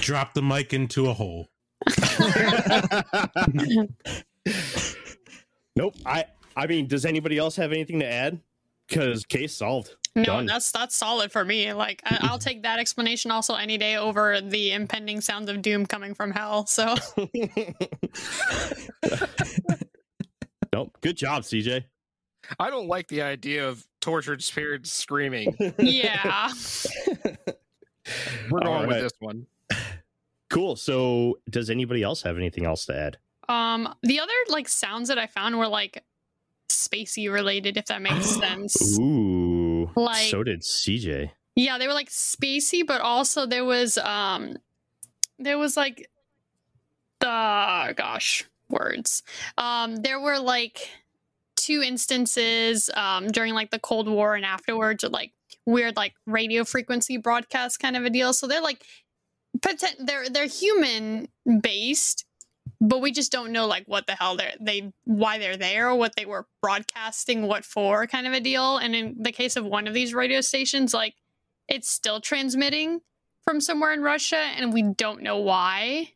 Drop the mic into a hole. [laughs] nope. I I mean, does anybody else have anything to add? Because case solved. No, Done. that's that's solid for me. Like I, I'll take that explanation also any day over the impending sounds of doom coming from hell. So [laughs] nope. Good job, CJ. I don't like the idea of tortured spirits screaming. [laughs] yeah, We're All going with this one. Cool. So, does anybody else have anything else to add? um, the other like sounds that I found were like spacey related, if that makes [gasps] sense. Ooh. Like- so did CJ. Yeah, they were like spacey, but also there was um there was like the gosh, words. Um there were like two instances um during like the Cold War and afterwards like weird like radio frequency broadcast kind of a deal. So they're like poten- they're they're human based but we just don't know like what the hell they're they why they're there what they were broadcasting what for kind of a deal and in the case of one of these radio stations like it's still transmitting from somewhere in Russia and we don't know why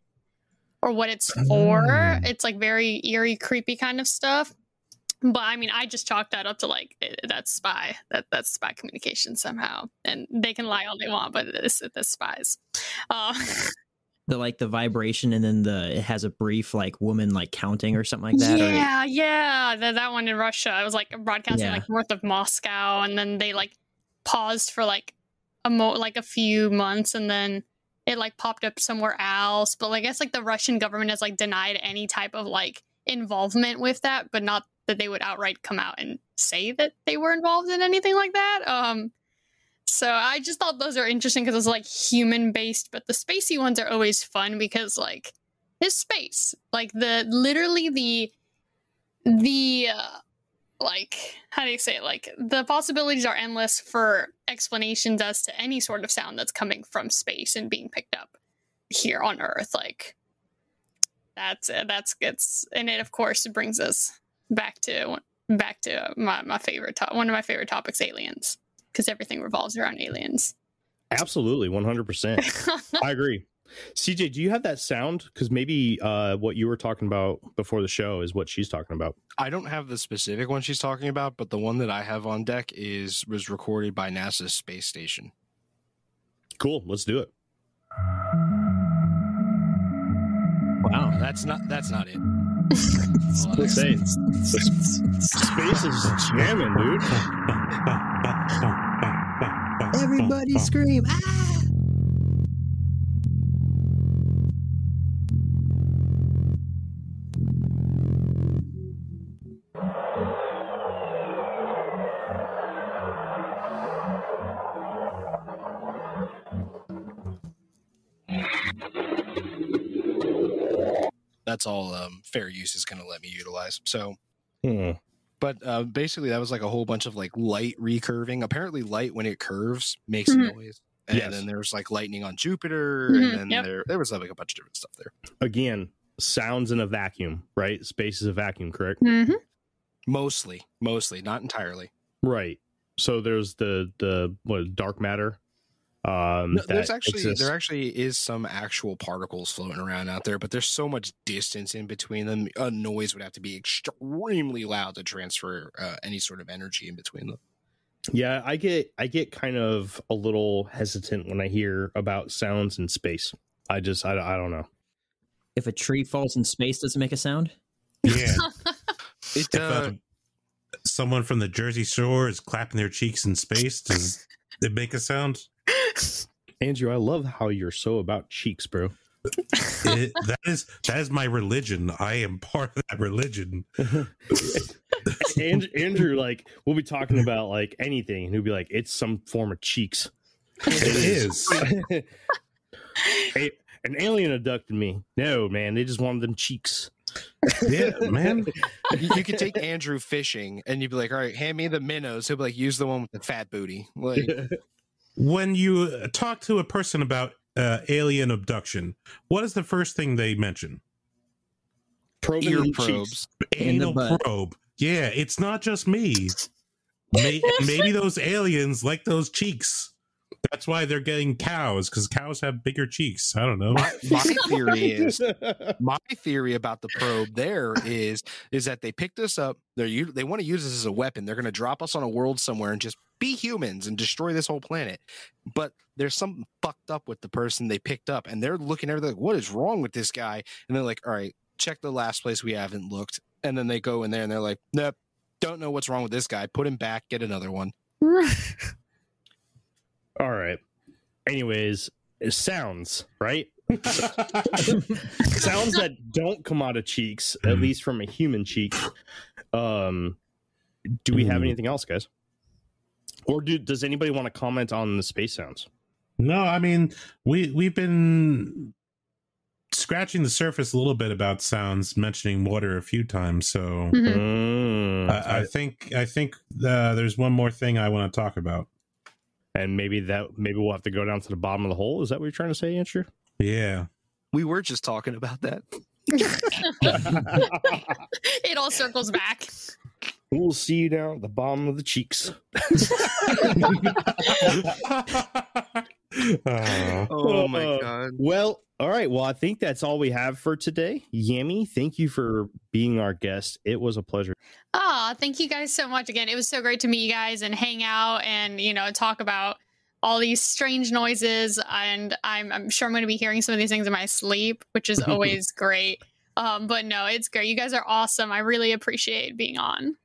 or what it's for. Mm. It's like very eerie, creepy kind of stuff. But I mean, I just chalked that up to like eh, that's spy. That that's spy communication somehow, and they can lie all they want, but this the spies. Uh, [laughs] The like the vibration and then the it has a brief like woman like counting or something like that. or- yeah, yeah, that that one in Russia. It was like broadcasting Yeah. like north of Moscow, and then they like paused for like a mo like a few months, and then it like popped up somewhere else. But like, I guess like the Russian government has like denied any type of like involvement with that, but not that they would outright come out and say that they were involved in anything like that. Um, so I just thought those are interesting because it's like human based, but the spacey ones are always fun because like it's space, like the literally the the uh, like how do you say it? like the possibilities are endless for explanations as to any sort of sound that's coming from space and being picked up here on earth like that's it that's it's and it of course brings us back to back to my, my favorite top one of my favorite topics aliens because everything revolves around aliens Absolutely, 100%. [laughs] I agree. CJ, do you have that sound? Because maybe uh, what you were talking about before the show is what she's talking about. I don't have the specific one she's talking about, but the one that I have on deck is was recorded by NASA's space station. Cool. Let's do it. Wow. That's not that's not it. Let's space is jamming, dude. [laughs] Everybody scream! Ah! That's all um, fair use is going to let me utilize. So, Hmm. but uh, basically, that was like a whole bunch of like light recurving. Apparently, light when it curves makes Mhm. a noise. And Yes. then there's like lightning on Jupiter, Mhm, and then yep. there there was like a bunch of different stuff there. Again, sounds in a vacuum, right? Space is a vacuum, correct? mm-hmm. Mostly, mostly, not entirely. Right. So there's the the what dark matter. Um, No, there's actually exists. there actually is some actual particles floating around out there, but there's so much distance in between them. A noise would have to be extremely loud to transfer uh, any sort of energy in between them. Yeah, I get I get kind of a little hesitant when I hear about sounds in space. I just I, I don't know. If a tree falls in space, does it make a sound? Yeah. [laughs] It If uh, uh, someone from the Jersey Shore is clapping their cheeks in space, does it make a sound? [laughs] Andrew, I love how you're so about cheeks, bro. It, that is that is my religion. I am part of that religion. [laughs] Andrew, Andrew, like we'll be talking about like anything, and he'll be like, "It's some form of cheeks." It is. [laughs] A- an alien abducted me. No, man, they just wanted them cheeks. Yeah, man. you, you could take Andrew fishing, and you'd be like, "All right, hand me the minnows." He'll be like, "Use the one with the fat booty." Like, When you talk to a person about uh, alien abduction, what is the first thing they mention? Probing ear probes. cheeks. In the Anal probe. Yeah, it's not just me. May- [laughs] maybe those aliens like those cheeks. That's why they're getting cows because cows have bigger cheeks. I don't know. my, my [laughs] theory is [laughs] my theory about the probe there is is that they picked us up they're they want to use this as a weapon they're going to drop us on a world somewhere and just be humans and destroy this whole planet but there's something fucked up with the person they picked up and they're looking at everything like what is wrong with this guy and they're like all right check the last place we haven't looked and then they go in there and they're like nope don't know what's wrong with this guy put him back get another one [laughs] All right. Anyways, it sounds right. [laughs] sounds that don't come out of cheeks, at least from a human cheek. Um, do we have Mm. anything else, guys? Or do does anybody want to comment on the space sounds? No, I mean we we've been scratching the surface a little bit about sounds, mentioning water a few times. So Mhm. Mm, I, I think I think uh, there's one more thing I want to talk about. and maybe that maybe we'll have to go down to the bottom of the hole. Is that what you're trying to say, Andrew? Yeah, we were just talking about that [laughs] [laughs] [laughs] it all circles back. We'll see you down at the bottom of the cheeks. Uh, [laughs] [laughs] oh my god Well, all right. Well, I think that's all we have for today. Yami, thank you for being our guest. It was a pleasure. Ah, thank you guys so much again. It was so great to meet you guys and hang out and you know talk about all these strange noises. And I'm I'm sure I'm going to be hearing some of these things in my sleep, which is [laughs] always great. Um, but no, it's great. You guys are awesome. I really appreciate being on.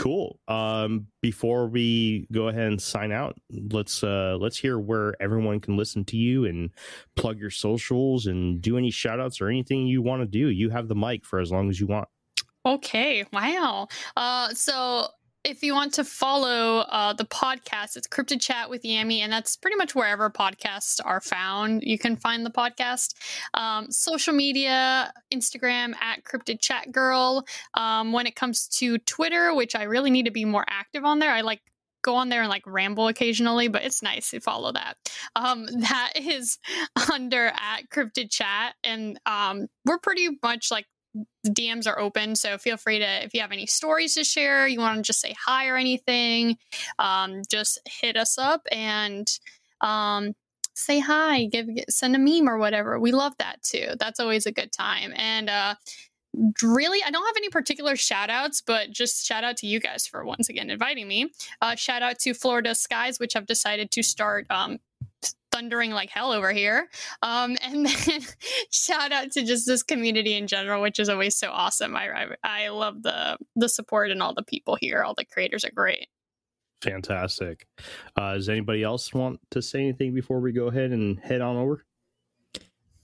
Cool. Um, before we go ahead and sign out, let's uh let's hear where everyone can listen to you and plug your socials and do any shout outs or anything you want to do. You have the mic for as long as you want. Okay. Wow. Uh, so if you want to follow uh, the podcast, it's Cryptid Chat with Yami, and that's pretty much wherever podcasts are found. You can find the podcast. Um, social media, Instagram at Cryptid Chat Girl. Um, when it comes to Twitter, which I really need to be more active on there, I like go on there and like ramble occasionally, but it's nice to follow that. Um, [laughs] that is [laughs] under at Cryptid Chat, and um, we're pretty much like the DMs are open, so feel free to if you have any stories to share, you want to just say hi or anything, um, just hit us up and um, say hi, give send a meme or whatever. We love that too. That's always a good time. And uh, really, I don't have any particular shout outs, but just shout out to you guys for once again inviting me. Uh, shout out to Florida Skies, which have decided to start um, thundering like hell over here. Um, [laughs] and then shout out to just this community in general, which is always so awesome. I, I I love the the support and all the people here. All the creators are great. Fantastic. Uh, does anybody else want to say anything before we go ahead and head on over?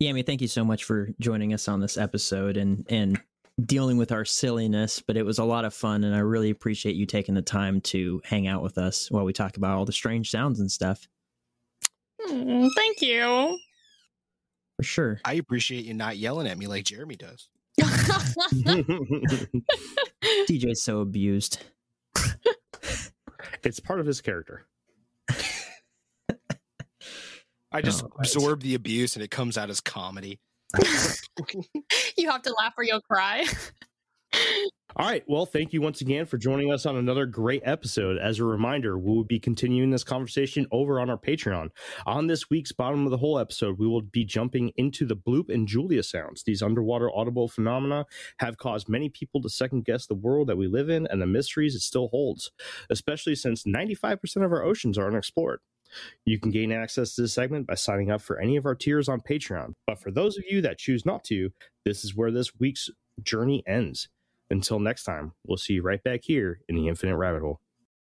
Yami, thank you so much for joining us on this episode and and dealing with our silliness, but it was a lot of fun and I really appreciate you taking the time to hang out with us while we talk about all the strange sounds and stuff. Mm, thank you. For sure. I appreciate you not yelling at me like Jeremy does. [laughs] [laughs] DJ's so abused. [laughs] it's part of his character. I just Oh, right. absorb the abuse and it comes out as comedy. you have to laugh or you'll cry. All right. Well, thank you once again for joining us on another great episode. As a reminder, we will be continuing this conversation over on our Patreon. On this week's Bottom of the Hole episode, we will be jumping into the bloop and Julia sounds. These underwater audible phenomena have caused many people to second guess the world that we live in and the mysteries it still holds, especially since 95% of our oceans are unexplored. You can gain access to this segment by signing up for any of our tiers on Patreon. But for those of you that choose not to, this is where this week's journey ends. Until next time, we'll see you right back here in the Infinite Rabbit Hole.